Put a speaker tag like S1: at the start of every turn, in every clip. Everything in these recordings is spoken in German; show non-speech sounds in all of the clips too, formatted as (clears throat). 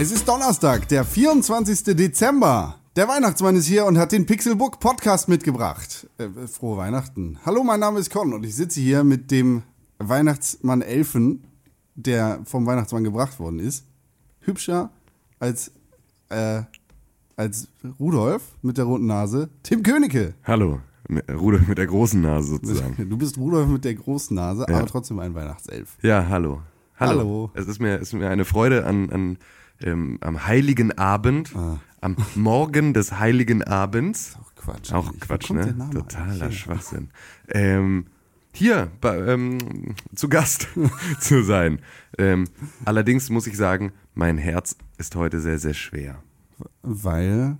S1: Es ist Donnerstag, der 24. Dezember. Der Weihnachtsmann ist hier und hat den Pixelbook Podcast mitgebracht. Äh, frohe Weihnachten. Hallo, mein Name ist Con und ich sitze hier mit dem Weihnachtsmann Elfen, der vom Weihnachtsmann gebracht worden ist. Hübscher als, äh, als Rudolf mit der roten Nase. Tim Königke.
S2: Hallo, Rudolf mit der großen Nase sozusagen. (laughs)
S1: Du bist Rudolf mit der großen Nase, ja. aber trotzdem ein Weihnachtself.
S2: Ja, hallo. Hallo. hallo. Es ist mir, es ist mir eine Freude an, an ähm, am heiligen Abend, ah. am Morgen des heiligen Abends.
S1: Auch Quatsch.
S2: Auch Quatsch, ne? Totaler Schwachsinn. Ähm, hier bei, ähm, zu Gast (laughs) zu sein. Ähm, allerdings muss ich sagen, mein Herz ist heute sehr, sehr schwer.
S1: Weil?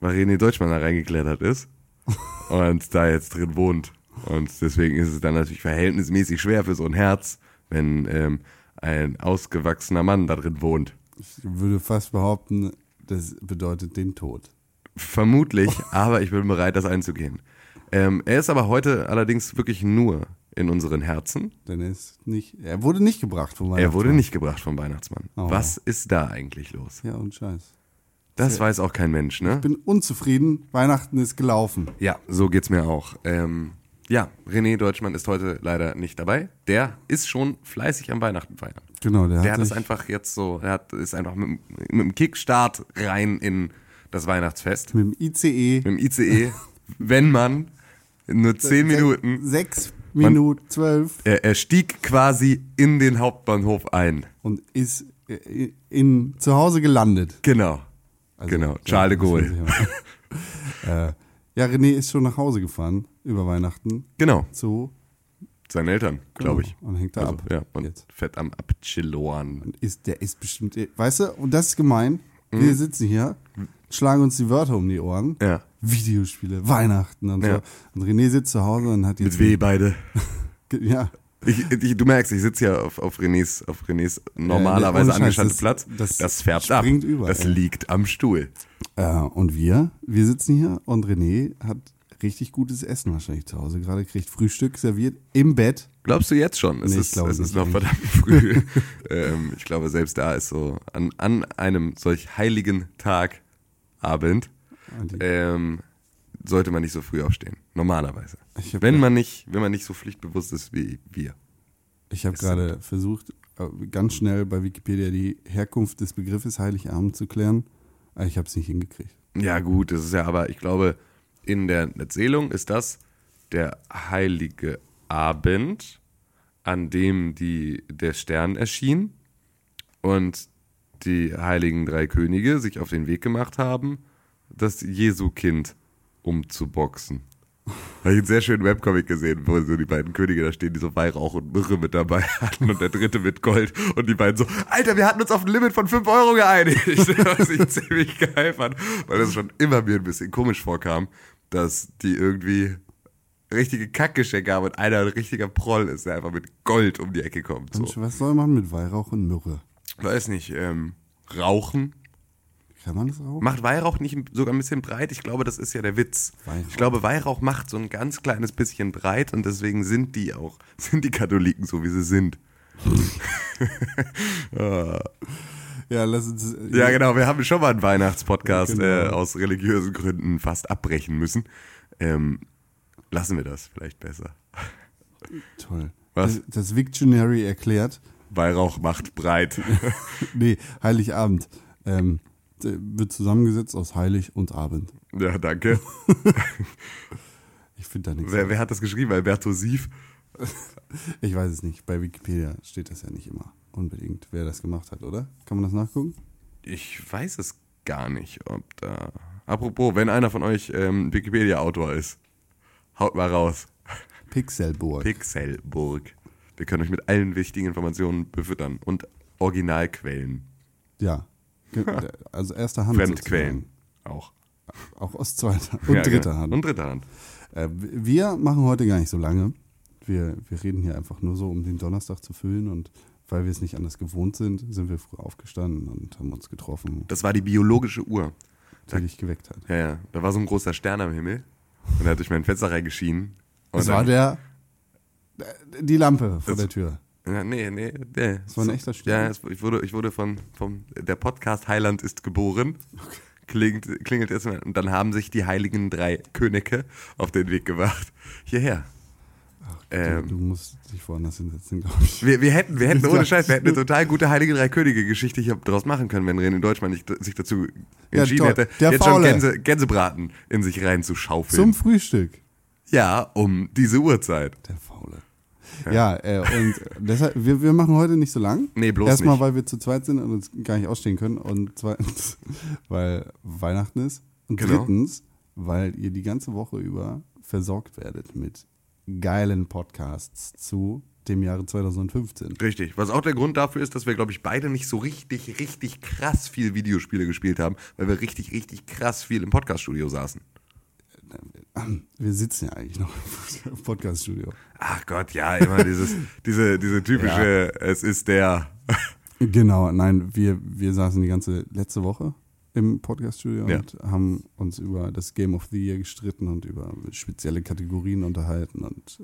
S2: Weil René Deutschmann da reingeklettert ist (laughs) und da jetzt drin wohnt. Und deswegen ist es dann natürlich verhältnismäßig schwer für so ein Herz, wenn ähm, ein ausgewachsener Mann da drin wohnt.
S1: Ich würde fast behaupten, das bedeutet den Tod.
S2: Vermutlich, (laughs) aber ich bin bereit, das einzugehen. Ähm, er ist aber heute allerdings wirklich nur in unseren Herzen.
S1: Denn er ist nicht, er wurde nicht gebracht vom
S2: Weihnachtsmann. Er wurde nicht gebracht vom Weihnachtsmann. Oh. Was ist da eigentlich los?
S1: Ja, und Scheiß.
S2: Das Sehr. weiß auch kein Mensch, ne?
S1: Ich bin unzufrieden. Weihnachten ist gelaufen.
S2: Ja, so geht's mir auch. Ähm, ja, René Deutschmann ist heute leider nicht dabei. Der ist schon fleißig am Weihnachten feiern.
S1: Genau,
S2: der, der hat es einfach jetzt so, er hat, ist einfach mit, mit dem Kickstart rein in das Weihnachtsfest.
S1: Mit dem ICE.
S2: Mit dem ICE, (laughs) wenn man nur zehn Minuten.
S1: Sechs Minuten zwölf.
S2: Er, er, stieg quasi in den Hauptbahnhof ein.
S1: Und ist in, in zu Hause gelandet.
S2: Genau. Also, genau. Charles de Gaulle. (laughs)
S1: äh, ja, René ist schon nach Hause gefahren über Weihnachten.
S2: Genau.
S1: Zu
S2: seinen Eltern, glaube ich.
S1: Genau. Und hängt da also, ab.
S2: Ja, und jetzt. fett am Abchilloan.
S1: Und ist, der ist bestimmt, weißt du, und das ist gemein. Mhm. Wir sitzen hier, schlagen uns die Wörter um die Ohren.
S2: Ja.
S1: Videospiele, Weihnachten und ja. so. Und René sitzt zu Hause und hat
S2: jetzt. Mit W beide. (laughs)
S1: ja.
S2: Ich, ich, du merkst, ich sitze hier auf, auf Renés, auf Renés normalerweise ja, angeschalteten Platz.
S1: Das,
S2: das färbt ab.
S1: Über,
S2: das ey. liegt am Stuhl.
S1: Äh, und wir, wir sitzen hier und René hat richtig gutes Essen wahrscheinlich zu Hause. Gerade kriegt Frühstück serviert im Bett.
S2: Glaubst du jetzt schon? Es
S1: nee,
S2: ist, es ist noch verdammt früh. (laughs) ähm, ich glaube, selbst da ist so an, an einem solch heiligen Tag, Abend, ähm, sollte man nicht so früh aufstehen. Normalerweise. Wenn man nicht, wenn man nicht so pflichtbewusst ist wie wir.
S1: Ich habe gerade versucht, äh, ganz schnell bei Wikipedia die Herkunft des Begriffes Heiligabend zu klären. Aber ich habe es nicht hingekriegt.
S2: Ja, gut, das ist ja aber, ich glaube, in der Erzählung ist das der heilige Abend, an dem die, der Stern erschien und die heiligen drei Könige sich auf den Weg gemacht haben, das Jesu-Kind umzuboxen. Habe ich einen sehr schönen Webcomic gesehen, wo so die beiden Könige da stehen, die so Weihrauch und Myrrhe mit dabei (laughs) hatten und der dritte mit Gold und die beiden so, Alter, wir hatten uns auf ein Limit von 5 Euro geeinigt. (laughs) Was ich ziemlich geil fand, weil das schon immer mir ein bisschen komisch vorkam, dass die irgendwie richtige Kackgeschenke haben und einer ein richtiger Proll ist, der einfach mit Gold um die Ecke kommt. So.
S1: Mensch, was soll man mit Weihrauch und Myrrhe?
S2: Weiß nicht, ähm, rauchen.
S1: Kann man das rauchen?
S2: Macht Weihrauch nicht sogar ein bisschen breit? Ich glaube, das ist ja der Witz. Weihrauch. Ich glaube, Weihrauch macht so ein ganz kleines bisschen breit und deswegen sind die auch, (laughs) sind die Katholiken so, wie sie sind. (laughs)
S1: ah. Ja, lass uns.
S2: Äh, ja, genau. Wir haben schon mal einen Weihnachtspodcast genau. äh, aus religiösen Gründen fast abbrechen müssen. Ähm, lassen wir das vielleicht besser.
S1: Toll.
S2: Was?
S1: Das, das Victionary erklärt.
S2: Weihrauch macht breit. (laughs)
S1: nee, Heiligabend. Ähm, wird zusammengesetzt aus Heilig und Abend.
S2: Ja, danke. (laughs)
S1: ich finde da nichts.
S2: Wer, wer, hat das geschrieben? Alberto Sief? (laughs)
S1: ich weiß es nicht. Bei Wikipedia steht das ja nicht immer unbedingt, wer das gemacht hat, oder? Kann man das nachgucken?
S2: Ich weiß es gar nicht, ob da. Apropos, wenn einer von euch ähm, Wikipedia-Autor ist, haut mal raus. (laughs)
S1: Pixelburg.
S2: Pixelburg. Wir können euch mit allen wichtigen Informationen befüttern und Originalquellen.
S1: Ja. (laughs) Also erster Hand.
S2: Fremdquellen auch.
S1: Auch aus zweiter und ja, dritter ja. Hand.
S2: Und dritter Hand.
S1: Äh, wir machen heute gar nicht so lange. Wir, wir reden hier einfach nur so, um den Donnerstag zu füllen und weil wir es nicht anders gewohnt sind, sind wir früh aufgestanden und haben uns getroffen.
S2: Das war die biologische Uhr.
S1: Die dich geweckt hat.
S2: Ja, ja. Da war so ein großer Stern am Himmel und er hat durch mein Fenster reingeschienen.
S1: Das war der, die Lampe vor das, der Tür.
S2: Ja, nee, nee, nee.
S1: Das war ein echter Stern?
S2: Ja, ich wurde, ich wurde von, vom, der Podcast Heiland ist geboren. Klingt, klingelt jetzt mal. Und dann haben sich die heiligen drei Könige auf den Weg gemacht. Hierher. Ähm,
S1: du, musst dich woanders hinsetzen, glaube ich.
S2: wir, wir hätten, wir hätten (laughs) ohne Scheiß, wir hätten eine total gute Heilige Drei Könige Geschichte hier draus machen können, wenn René Deutschmann nicht, sich dazu
S1: Ja,
S2: entschieden
S1: toll.
S2: hätte,
S1: Der
S2: jetzt schon
S1: Faule.
S2: Gänse, Gänsebraten in sich reinzuschaufeln.
S1: Zum Frühstück.
S2: ja, um diese Uhrzeit.
S1: Der Faule. Ja, äh, und deshalb, wir, wir machen heute nicht so lang.
S2: Nee, bloß
S1: Erstmal,
S2: nicht.
S1: weil wir zu zweit sind und uns gar nicht ausstehen können. Und zweitens, (laughs) weil Weihnachten ist. Und
S2: Genau.
S1: drittens, weil ihr die ganze Woche über versorgt werdet mit geilen Podcasts zu dem Jahre 2015.
S2: Richtig. Was auch der Grund dafür ist, dass wir, glaube ich, beide nicht so richtig, richtig krass viel Videospiele gespielt haben, weil wir richtig, richtig krass viel im Podcaststudio saßen. (clears throat)
S1: Wir sitzen ja eigentlich noch im (laughs) Podcaststudio.
S2: Ach Gott, ja, immer dieses, (laughs) diese, diese typische, es ist der. (laughs)
S1: Genau, nein, wir, wir saßen die ganze letzte Woche im Podcaststudio
S2: Ja.
S1: und haben uns über das Game of the Year gestritten und über spezielle Kategorien unterhalten und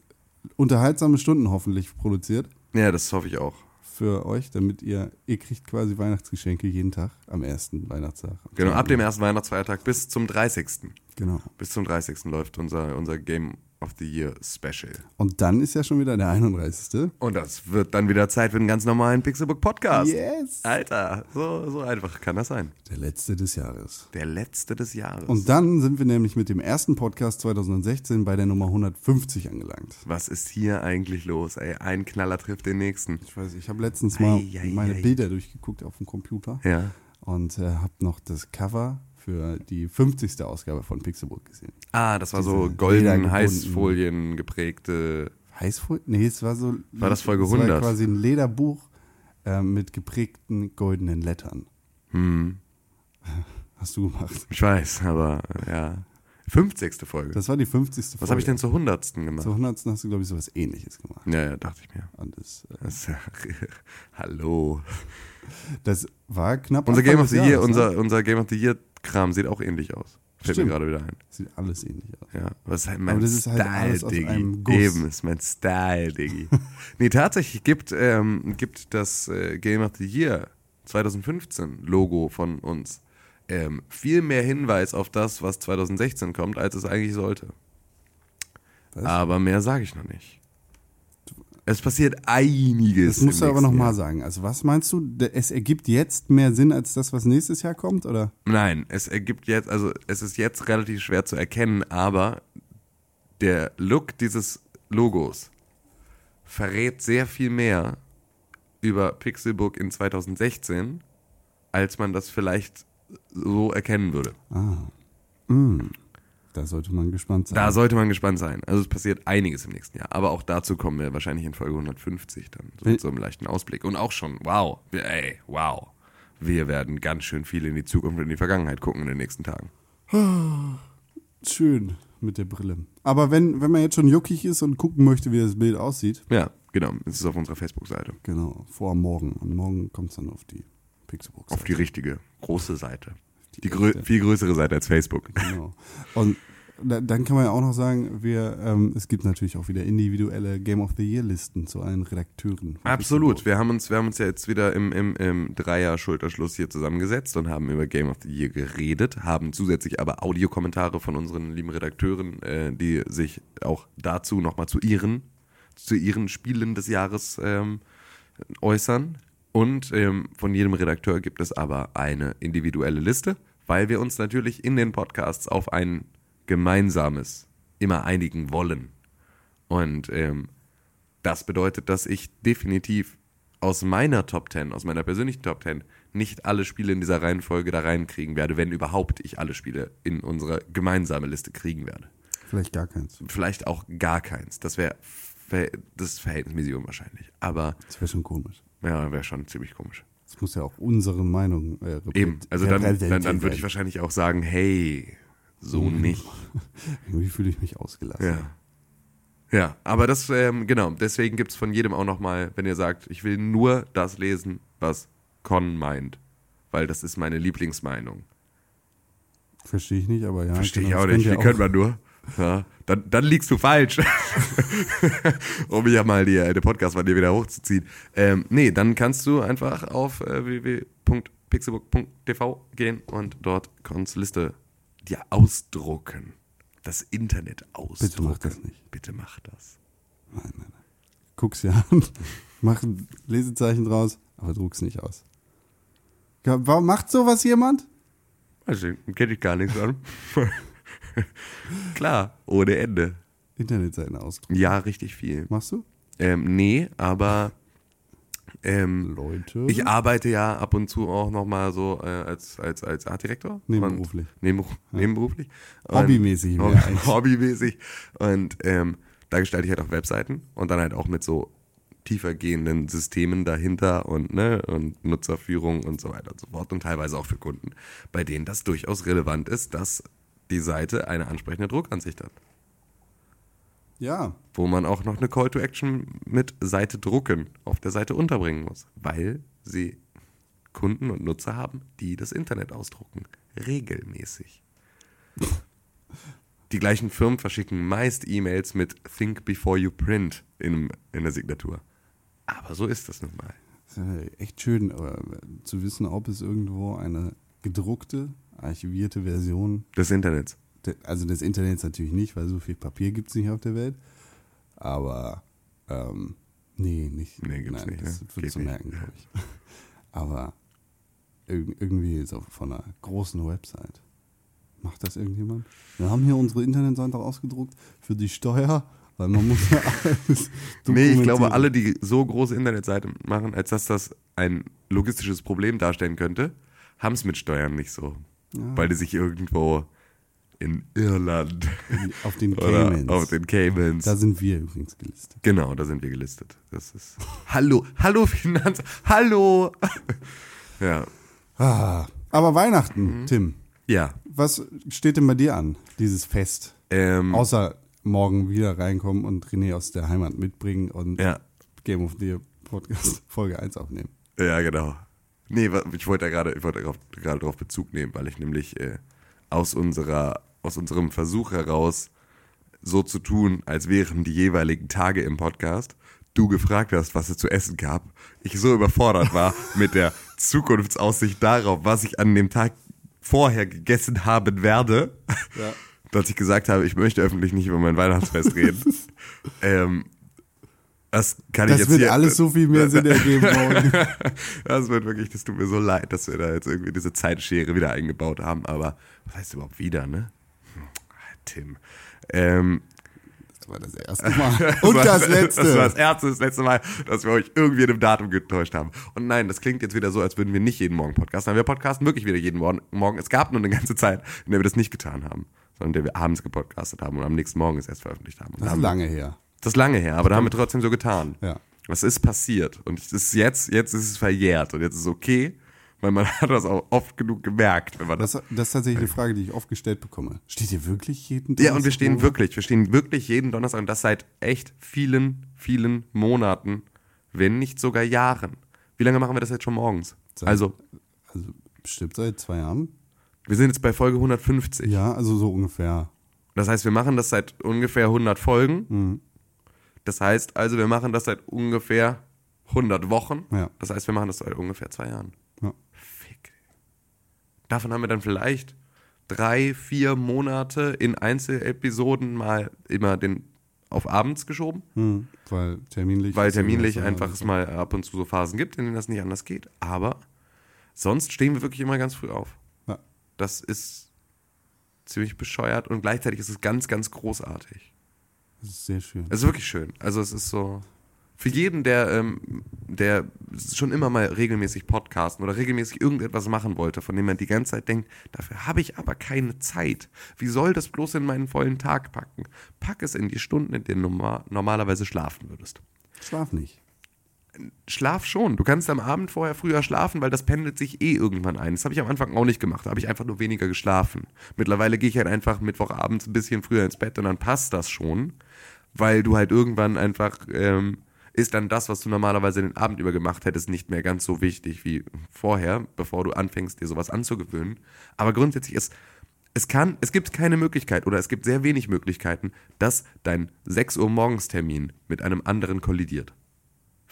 S1: unterhaltsame Stunden hoffentlich produziert
S2: Ja, das hoffe ich auch.
S1: Für euch, damit ihr, ihr kriegt quasi Weihnachtsgeschenke jeden Tag am ersten Weihnachtstag.
S2: Genau, ab dem ersten Weihnachtsfeiertag bis zum 30.
S1: Genau.
S2: Bis zum 30. läuft unser, unser Game of the Year Special.
S1: Und dann ist ja schon wieder der 31.
S2: Und das wird dann wieder Zeit für einen ganz normalen Pixelbook Podcast.
S1: Yes!
S2: Alter, so, so einfach kann das sein.
S1: Der letzte des Jahres.
S2: Der letzte des Jahres.
S1: Und dann sind wir nämlich mit dem ersten Podcast 2016 bei der Nummer 150 angelangt.
S2: Was ist hier eigentlich los, ey? Ein Knaller trifft den nächsten.
S1: Ich weiß, ich habe letztens mal
S2: Ei, ei,
S1: meine
S2: ei.
S1: Bilder durchgeguckt auf dem Computer
S2: Ja.
S1: und äh, habe noch das Cover für die 50. Ausgabe von Pixelbook gesehen.
S2: Ah, das war so
S1: Diese
S2: golden
S1: ledergebunden-
S2: Heißfolien geprägte.
S1: Heißfolie? Nee, es war so.
S2: War das Folge
S1: es
S2: 100?
S1: War quasi ein Lederbuch äh, mit geprägten goldenen Lettern.
S2: Hm, (laughs)
S1: Hast du gemacht.
S2: ich weiß, aber ja. 50. Folge.
S1: Das war die 50. Folge.
S2: Was habe ich denn zur 100. gemacht?
S1: Zur 100. hast du, glaube ich, sowas ähnliches gemacht.
S2: Ja, ja, dachte ich mir.
S1: Das, äh,
S2: Das, (laughs) Hallo.
S1: das war knapp.
S2: Unser Game of the Year,
S1: Jahres, ne?
S2: unser, unser Game of the Year Kram sieht auch ähnlich aus. Fällt
S1: Stimmt.
S2: mir gerade wieder ein.
S1: Sieht alles ähnlich aus.
S2: Ja, was ist halt mein
S1: Aber das ist halt
S2: Style,
S1: aus
S2: Diggi. Eben, ist mein Style, Diggi. (laughs) nee, tatsächlich gibt, ähm, gibt das äh, Game of the Year 2015 Logo von uns ähm, viel mehr Hinweis auf das, was 2016 kommt, als es eigentlich sollte.
S1: Was?
S2: Aber mehr sage ich noch nicht. Es passiert einiges.
S1: Das musst du aber nochmal sagen. Also was meinst du? Es ergibt jetzt mehr Sinn als das, was nächstes Jahr kommt? Oder?
S2: Nein, es ergibt jetzt, also es ist jetzt relativ schwer zu erkennen, aber der Look dieses Logos verrät sehr viel mehr über Pixelbook in 2016, als man das vielleicht so erkennen würde.
S1: Ah. Mm. Da sollte man gespannt sein.
S2: Da sollte man gespannt sein. Also es passiert einiges im nächsten Jahr. Aber auch dazu kommen wir wahrscheinlich in Folge 150 dann. So mit so einem leichten Ausblick. Und auch schon, wow, wir, ey, wow. Wir werden ganz schön viel in die Zukunft und in die Vergangenheit gucken in den nächsten Tagen. (gasps)
S1: Schön mit der Brille. Aber wenn, wenn man jetzt schon juckig ist und gucken möchte, wie das Bild aussieht,
S2: Ja, genau. Es ist auf unserer Facebook-Seite.
S1: genau, vor morgen. Und morgen kommt es dann auf die Pixelbox.
S2: Auf die richtige, große Seite. Die,
S1: Die
S2: grö viel größere Seite als Facebook.
S1: Genau. Und da, dann kann man ja auch noch sagen, wir, ähm, es gibt natürlich auch wieder individuelle Game of the Year Listen zu allen Redakteuren.
S2: Absolut. Wir haben uns, wir haben uns ja jetzt wieder im, im, im Dreier-Schulterschluss hier zusammengesetzt und haben über Game of the Year geredet, haben zusätzlich aber Audiokommentare von unseren lieben Redakteuren, äh, die sich auch dazu nochmal zu ihren, zu ihren Spielen des Jahres ähm, äußern. Und ähm, von jedem Redakteur gibt es aber eine individuelle Liste, weil wir uns natürlich in den Podcasts auf ein gemeinsames immer einigen wollen. Und ähm, das bedeutet, dass ich definitiv aus meiner Top 10, aus meiner persönlichen Top 10, nicht alle Spiele in dieser Reihenfolge da reinkriegen werde, wenn überhaupt ich alle Spiele in unsere gemeinsame Liste kriegen werde.
S1: Vielleicht gar keins.
S2: Vielleicht auch gar keins. Das wäre das ist verhältnismäßig unwahrscheinlich. Aber
S1: Das wäre schon komisch.
S2: Ja, wäre schon ziemlich komisch.
S1: Das muss ja auch unsere Meinung äh,
S2: Eben. Also dann, dann, dann würde ich wahrscheinlich auch sagen, hey, so nicht. (laughs)
S1: Irgendwie fühle ich mich ausgelassen.
S2: Ja. Ja, aber das, ähm, genau, deswegen gibt es von jedem auch nochmal, wenn ihr sagt, ich will nur das lesen, was Con meint. Weil das ist meine Lieblingsmeinung.
S1: Verstehe ich nicht, aber ja.
S2: Verstehe ich
S1: genau,
S2: auch nicht. Wie könnte man nur? Ja, dann, dann liegst du falsch. (laughs) um ja mal die, den Podcast von dir wieder hochzuziehen. Ähm, nee, dann kannst du einfach auf äh, www.pixelbook.tv gehen und dort kannst Liste dir ausdrucken. Das Internet ausdrucken.
S1: Bitte mach das nicht.
S2: Bitte mach das.
S1: Nein, nein, nein. Guck's dir an, (laughs) mach ein Lesezeichen draus, aber druck's nicht aus. Warum macht sowas jemand?
S2: Also, kenne ich gar nichts an. (laughs) (laughs) Klar, ohne Ende.
S1: Internetseiten ausdrucken.
S2: Ja, richtig viel.
S1: Machst du?
S2: Ähm, nee, aber ähm,
S1: Leute.
S2: ich arbeite ja ab und zu auch nochmal so äh, als, als, als Artdirektor.
S1: Nebenberuflich.
S2: Und, neben, Nebenberuflich. Und-
S1: Hobbymäßig mehr
S2: Hobby, (laughs) hobbymäßig. Und ähm, da gestalte ich halt auch Webseiten und dann halt auch mit so tiefergehenden Systemen dahinter und, ne, und Nutzerführung und so weiter und so fort. Und teilweise auch für Kunden, bei denen das durchaus relevant ist, dass die Seite eine ansprechende Druckansicht hat.
S1: Ja,
S2: Wo man auch noch eine Call to Action mit Seite drucken auf der Seite unterbringen muss, weil sie Kunden und Nutzer haben, die das Internet ausdrucken. Regelmäßig. Die gleichen Firmen verschicken meist E-Mails mit Think Before You Print in, in der Signatur. Aber so ist das nun mal.
S1: echt schön äh, zu wissen, ob es irgendwo eine gedruckte, archivierte Version,
S2: Des Internets.
S1: de, also des Internets natürlich nicht, weil so viel Papier gibt es nicht auf der Welt. Aber, ähm, nee, nicht.
S2: Nee, gibt's
S1: nein,
S2: nicht,
S1: Das
S2: ne?
S1: wird
S2: Geht
S1: zu merken, glaube ich. (laughs) Aber irg irgendwie so von einer großen Website. Macht das irgendjemand? Wir haben hier unsere Internetseite ausgedruckt für die Steuer, weil man muss ja (laughs) alles
S2: Nee, ich glaube, alle, die so große Internetseiten machen, als dass das ein logistisches Problem darstellen könnte, haben es mit Steuern nicht so.
S1: Ja.
S2: Weil die sich irgendwo in Irland
S1: auf den (laughs) Caymans.
S2: auf den Caymans.
S1: Da sind wir übrigens gelistet.
S2: genau, da sind wir gelistet. Das ist. Hallo, hallo Finanz, hallo. (laughs) ja,
S1: Ah, aber Weihnachten,
S2: Mhm.
S1: Tim,
S2: ja.
S1: was steht denn bei dir an, dieses Fest?
S2: Ähm,
S1: Außer morgen wieder reinkommen und René aus der Heimat mitbringen und
S2: ja,
S1: Game of the Podcast (laughs) Folge 1 aufnehmen.
S2: ja, genau. Nee, ich wollte da gerade, gerade darauf Bezug nehmen, weil ich nämlich äh, aus unserer, aus unserem Versuch heraus so zu tun, als wären die jeweiligen Tage im Podcast, du gefragt hast, was es zu essen gab, ich so überfordert war (laughs) mit der Zukunftsaussicht darauf, was ich an dem Tag vorher gegessen haben werde,
S1: Ja.
S2: dass ich gesagt habe, ich möchte öffentlich nicht über mein Weihnachtsfest reden. (laughs) ähm, das kann ich
S1: Das
S2: jetzt
S1: wird
S2: hier,
S1: alles so viel mehr Sinn ergeben (laughs) morgen.
S2: das wird wirklich, das tut mir so leid, dass wir da jetzt irgendwie diese Zeitschere wieder eingebaut haben, aber was heißt überhaupt wieder, ne? Hm, Tim. Ähm,
S1: Das war das erste Mal. (laughs)
S2: das
S1: Und
S2: war-
S1: das letzte.
S2: Das war das erste, das letzte Mal, dass wir euch irgendwie in einem Datum getäuscht haben. Und nein, das klingt jetzt wieder so, als würden wir nicht jeden Morgen podcasten. Aber wir podcasten wirklich wieder jeden Morgen. Es gab nur eine ganze Zeit, in der wir das nicht getan haben, sondern in der wir abends gepodcastet haben und am nächsten Morgen es erst veröffentlicht haben. Und da
S1: das ist lange her.
S2: Das ist lange her, aber da haben wir trotzdem so getan.
S1: Ja.
S2: Was ist passiert? Und es ist jetzt, jetzt ist es verjährt und jetzt ist es okay, weil man (laughs) hat das auch oft genug gemerkt, wenn man das.
S1: Das, das ist tatsächlich eine Frage, die ich oft gestellt bekomme. Steht ihr wirklich jeden Tag?
S2: ja, und wir stehen wirklich, wir stehen wirklich jeden Donnerstag und das seit echt vielen, vielen Monaten, wenn nicht sogar Jahren. Wie lange machen wir das jetzt schon morgens?
S1: Seit-
S2: Also,
S1: Also bestimmt seit zwei Jahren.
S2: wir sind jetzt bei Folge 150.
S1: Ja, also so ungefähr.
S2: Das heißt, wir machen das seit ungefähr 100 Folgen.
S1: Mhm.
S2: Das heißt also, wir machen das seit ungefähr 100 Wochen.
S1: Ja.
S2: Das heißt, wir machen das seit ungefähr zwei Jahren.
S1: Ja.
S2: Fick. Davon haben wir dann vielleicht drei, vier Monate in Einzelepisoden mal immer den auf abends geschoben,
S1: Hm, weil terminlich.
S2: weil terminlich einfach es mal ab und zu so Phasen gibt, in denen das nicht anders geht. Aber sonst stehen wir wirklich immer ganz früh auf.
S1: Ja.
S2: Das ist ziemlich bescheuert und gleichzeitig ist es ganz, ganz großartig.
S1: Das ist sehr schön.
S2: Es ist wirklich schön. Also es ist so. Für jeden, der, ähm, der schon immer mal regelmäßig podcasten oder regelmäßig irgendetwas machen wollte, von dem man die ganze Zeit denkt, dafür habe ich aber keine Zeit. Wie soll das bloß in meinen vollen Tag packen? Pack es in die Stunden, in denen du norma- normalerweise schlafen würdest.
S1: Schlaf nicht.
S2: Schlaf schon. Du kannst am Abend vorher früher schlafen, weil das pendelt sich eh irgendwann ein. Das habe ich am Anfang auch nicht gemacht. Da habe ich einfach nur weniger geschlafen. Mittlerweile gehe ich halt einfach Mittwochabends ein bisschen früher ins Bett und dann passt das schon, weil du halt irgendwann einfach ähm, ist dann das, was du normalerweise den Abend über gemacht hättest, nicht mehr ganz so wichtig wie vorher, bevor du anfängst, dir sowas anzugewöhnen. Aber grundsätzlich ist Es kann, es gibt keine Möglichkeit oder es gibt sehr wenig Möglichkeiten, dass dein 6 Uhr morgens Termin mit einem anderen kollidiert.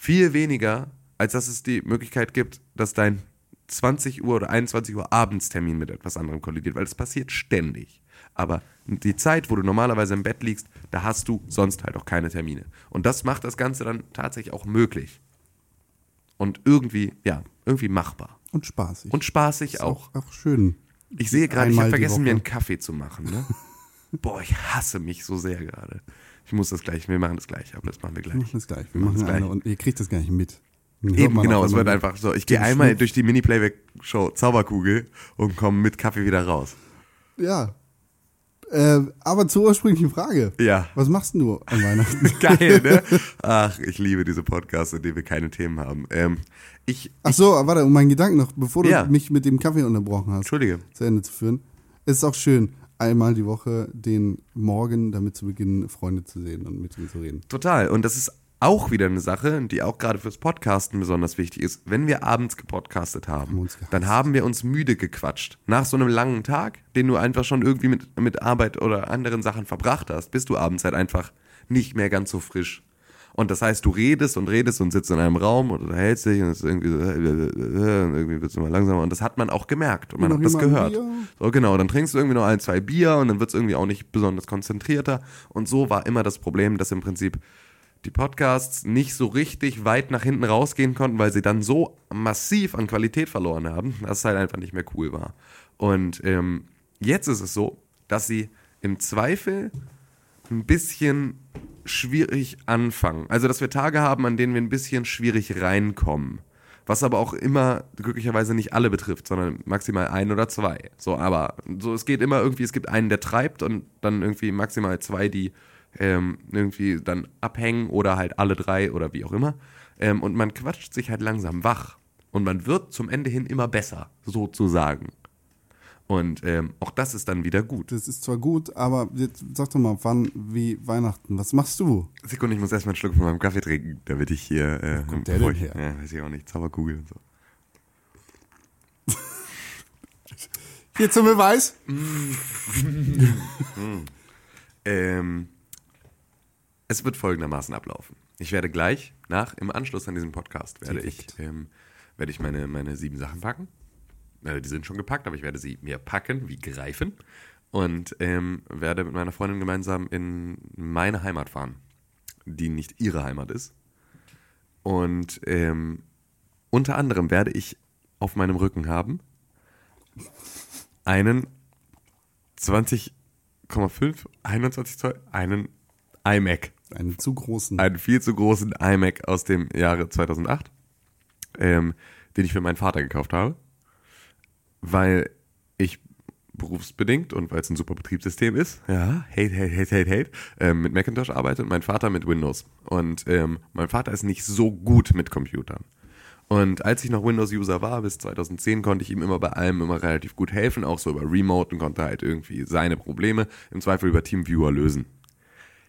S2: Viel weniger, als dass es die Möglichkeit gibt, dass dein 20 Uhr oder 21 Uhr Abendstermin mit etwas anderem kollidiert, weil das passiert ständig. Aber die Zeit, wo du normalerweise im Bett liegst, da hast du sonst halt auch keine Termine. Und das macht das Ganze dann tatsächlich auch möglich. Und irgendwie, ja, irgendwie machbar.
S1: Und spaßig.
S2: Und spaßig auch.
S1: auch. Schön.
S2: Ich sehe gerade, ich habe vergessen, mir einen Kaffee zu machen. Ne? (laughs) Boah, ich hasse mich so sehr gerade. Ich muss das gleich, wir machen das gleich, aber das machen wir
S1: Wir
S2: gleich.
S1: machen das gleich. Wir
S2: machen
S1: machen
S2: das gleich.
S1: und ihr kriegt das gar nicht mit.
S2: Eben, genau, es wird einfach so. Ich gehe einmal durch die Mini-Playback-Show Zauberkugel und komme mit Kaffee wieder raus.
S1: Ja. Äh, aber zur ursprünglichen Frage.
S2: Ja.
S1: Was machst denn du an Weihnachten? (laughs)
S2: Geil, ne? (laughs) Ach, ich liebe diese Podcasts, in denen wir keine Themen haben. Ähm, ich,
S1: Ach so, warte, um meinen Gedanken noch, bevor du
S2: Ja.
S1: mich mit dem Kaffee unterbrochen hast,
S2: Entschuldige.
S1: zu Ende zu führen. Es ist auch schön, einmal die Woche den Morgen damit zu beginnen, Freunde zu sehen und mit ihnen zu reden.
S2: Total. Und das ist auch wieder eine Sache, die auch gerade fürs Podcasten besonders wichtig ist. Wenn wir abends gepodcastet haben,
S1: Haben
S2: dann haben wir uns müde gequatscht. Nach so einem langen Tag, den du einfach schon irgendwie mit, mit Arbeit oder anderen Sachen verbracht hast, bist du abends halt einfach nicht mehr ganz so frisch. Und das heißt, du redest und redest und sitzt in einem Raum und unterhältst dich und es ist irgendwie so, und irgendwie wird es immer langsamer. Und das hat man auch gemerkt und man hat das gehört. So, genau, dann trinkst du irgendwie noch ein, zwei Bier und dann wird es irgendwie auch nicht besonders konzentrierter. Und so war immer das Problem, dass im Prinzip die Podcasts nicht so richtig weit nach hinten rausgehen konnten, weil sie dann so massiv an Qualität verloren haben, dass es halt einfach nicht mehr cool war. Und ähm, jetzt ist es so, dass sie im Zweifel ein bisschen schwierig anfangen. Also, dass wir Tage haben, an denen wir ein bisschen schwierig reinkommen. Was aber auch immer glücklicherweise nicht alle betrifft, sondern maximal ein oder zwei. So, aber so, es geht immer irgendwie, es gibt einen, der treibt und dann irgendwie maximal zwei, die ähm, irgendwie dann abhängen oder halt alle drei oder wie auch immer. Ähm, und man quatscht sich halt langsam wach. Und man wird zum Ende hin immer besser, sozusagen. Und ähm, auch das ist dann wieder gut.
S1: Das ist zwar gut, aber jetzt sag doch mal, wann, wie Weihnachten, was machst du?
S2: Sekunde, ich muss erstmal einen Schluck von meinem Kaffee trinken, damit ich hier. Äh,
S1: kommt der denn
S2: ich,
S1: her?
S2: Ja, weiß ich auch nicht. Zauberkugel und so. (laughs)
S1: Hier zum Beweis. (laughs)
S2: Ähm, es wird folgendermaßen ablaufen. Ich werde gleich nach, im Anschluss an diesen Podcast, werde ich,
S1: Direkt.
S2: ähm, werde ich meine, meine sieben Sachen packen. Äh, die sind schon gepackt, aber ich werde sie mir packen, wie greifen. Und ähm, werde mit meiner Freundin gemeinsam in meine Heimat fahren, die nicht ihre Heimat ist. Und ähm, unter anderem werde ich auf meinem Rücken haben einen 20,5, 21 Zoll, einen iMac.
S1: Einen zu großen.
S2: Einen viel zu großen iMac aus dem Jahre 2008, ähm, den ich für meinen Vater gekauft habe, weil ich berufsbedingt und weil es ein super Betriebssystem ist, ja, hate, hate, hate, hate, hate, ähm, mit Macintosh arbeitet, mein Vater mit Windows. Und ähm, mein Vater ist nicht so gut mit Computern. Und als ich noch Windows-User war, bis 2010, konnte ich ihm immer bei allem immer relativ gut helfen, auch so über Remote und konnte halt irgendwie seine Probleme im Zweifel über TeamViewer lösen.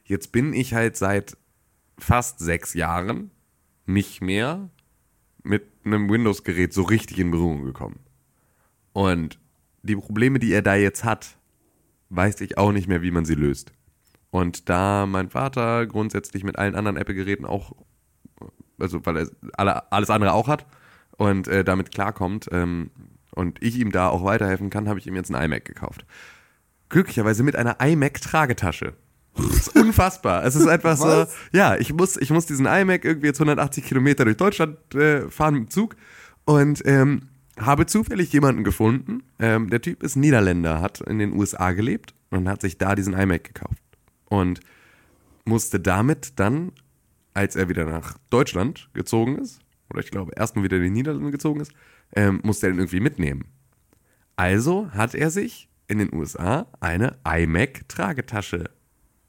S2: Jetzt bin ich halt seit fast sechs Jahren nicht mehr mit einem Windows-Gerät so richtig in Berührung gekommen. Und die Probleme, die er da jetzt hat, weiß ich auch nicht mehr, wie man sie löst. Und da mein Vater grundsätzlich mit allen anderen Apple-Geräten auch, also weil er alle, alles andere auch hat und äh, damit klarkommt ähm, und ich ihm da auch weiterhelfen kann, habe ich ihm jetzt einen iMac gekauft. Glücklicherweise mit einer iMac-Tragetasche. Das ist unfassbar. Es ist einfach so, ja, ich muss, ich muss diesen iMac irgendwie jetzt 180 Kilometer durch Deutschland äh, fahren mit dem Zug und ähm, habe zufällig jemanden gefunden. Ähm, der Typ ist Niederländer, hat in den USA gelebt und hat sich da diesen iMac gekauft. Und musste damit dann, als er wieder nach Deutschland gezogen ist, oder ich glaube erstmal wieder in die Niederlande gezogen ist, ähm, musste er den irgendwie mitnehmen. Also hat er sich in den USA eine iMac-Tragetasche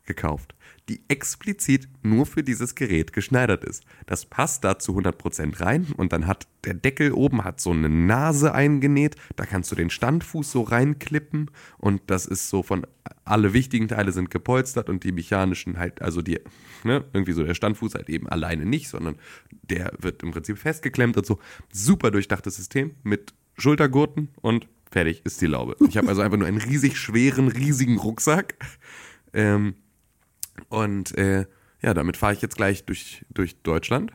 S2: gekauft, die explizit nur für dieses Gerät geschneidert ist. Das passt da zu 100% rein und dann hat der Deckel oben hat so eine Nase eingenäht, da kannst du den Standfuß so reinklippen und das ist so von alle wichtigen Teile sind gepolstert und die mechanischen halt, also die, ne, irgendwie so der Standfuß halt eben alleine nicht, sondern der wird im Prinzip festgeklemmt und so. Super durchdachtes System mit Schultergurten und Fertig ist die Laube. Ich habe also einfach nur einen riesig schweren, riesigen Rucksack. Ähm, und äh, ja, damit fahre ich jetzt gleich durch, durch Deutschland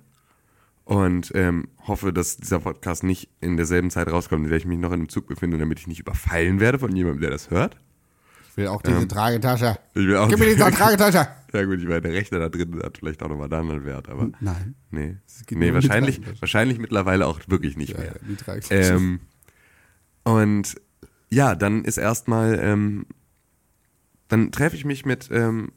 S2: und ähm, hoffe, dass dieser Podcast nicht in derselben Zeit rauskommt, in der ich mich noch in einem Zug befinde, damit ich nicht überfallen werde von jemandem, der das hört.
S1: Ich will auch diese
S2: Ähm,
S1: Tragetasche.
S2: Ich will auch
S1: Gib mir diese Tragetasche. (laughs)
S2: Ja gut, ich meine, der Rechner da drin hat vielleicht auch nochmal einen anderen Wert, aber
S1: Nein.
S2: nee. Nee, wahrscheinlich, wahrscheinlich mittlerweile auch wirklich nicht
S1: Ja,
S2: mehr.
S1: ja, die Tragetasche.
S2: Ähm, und ja, dann ist erstmal, ähm, dann treffe ich mich mit ähm,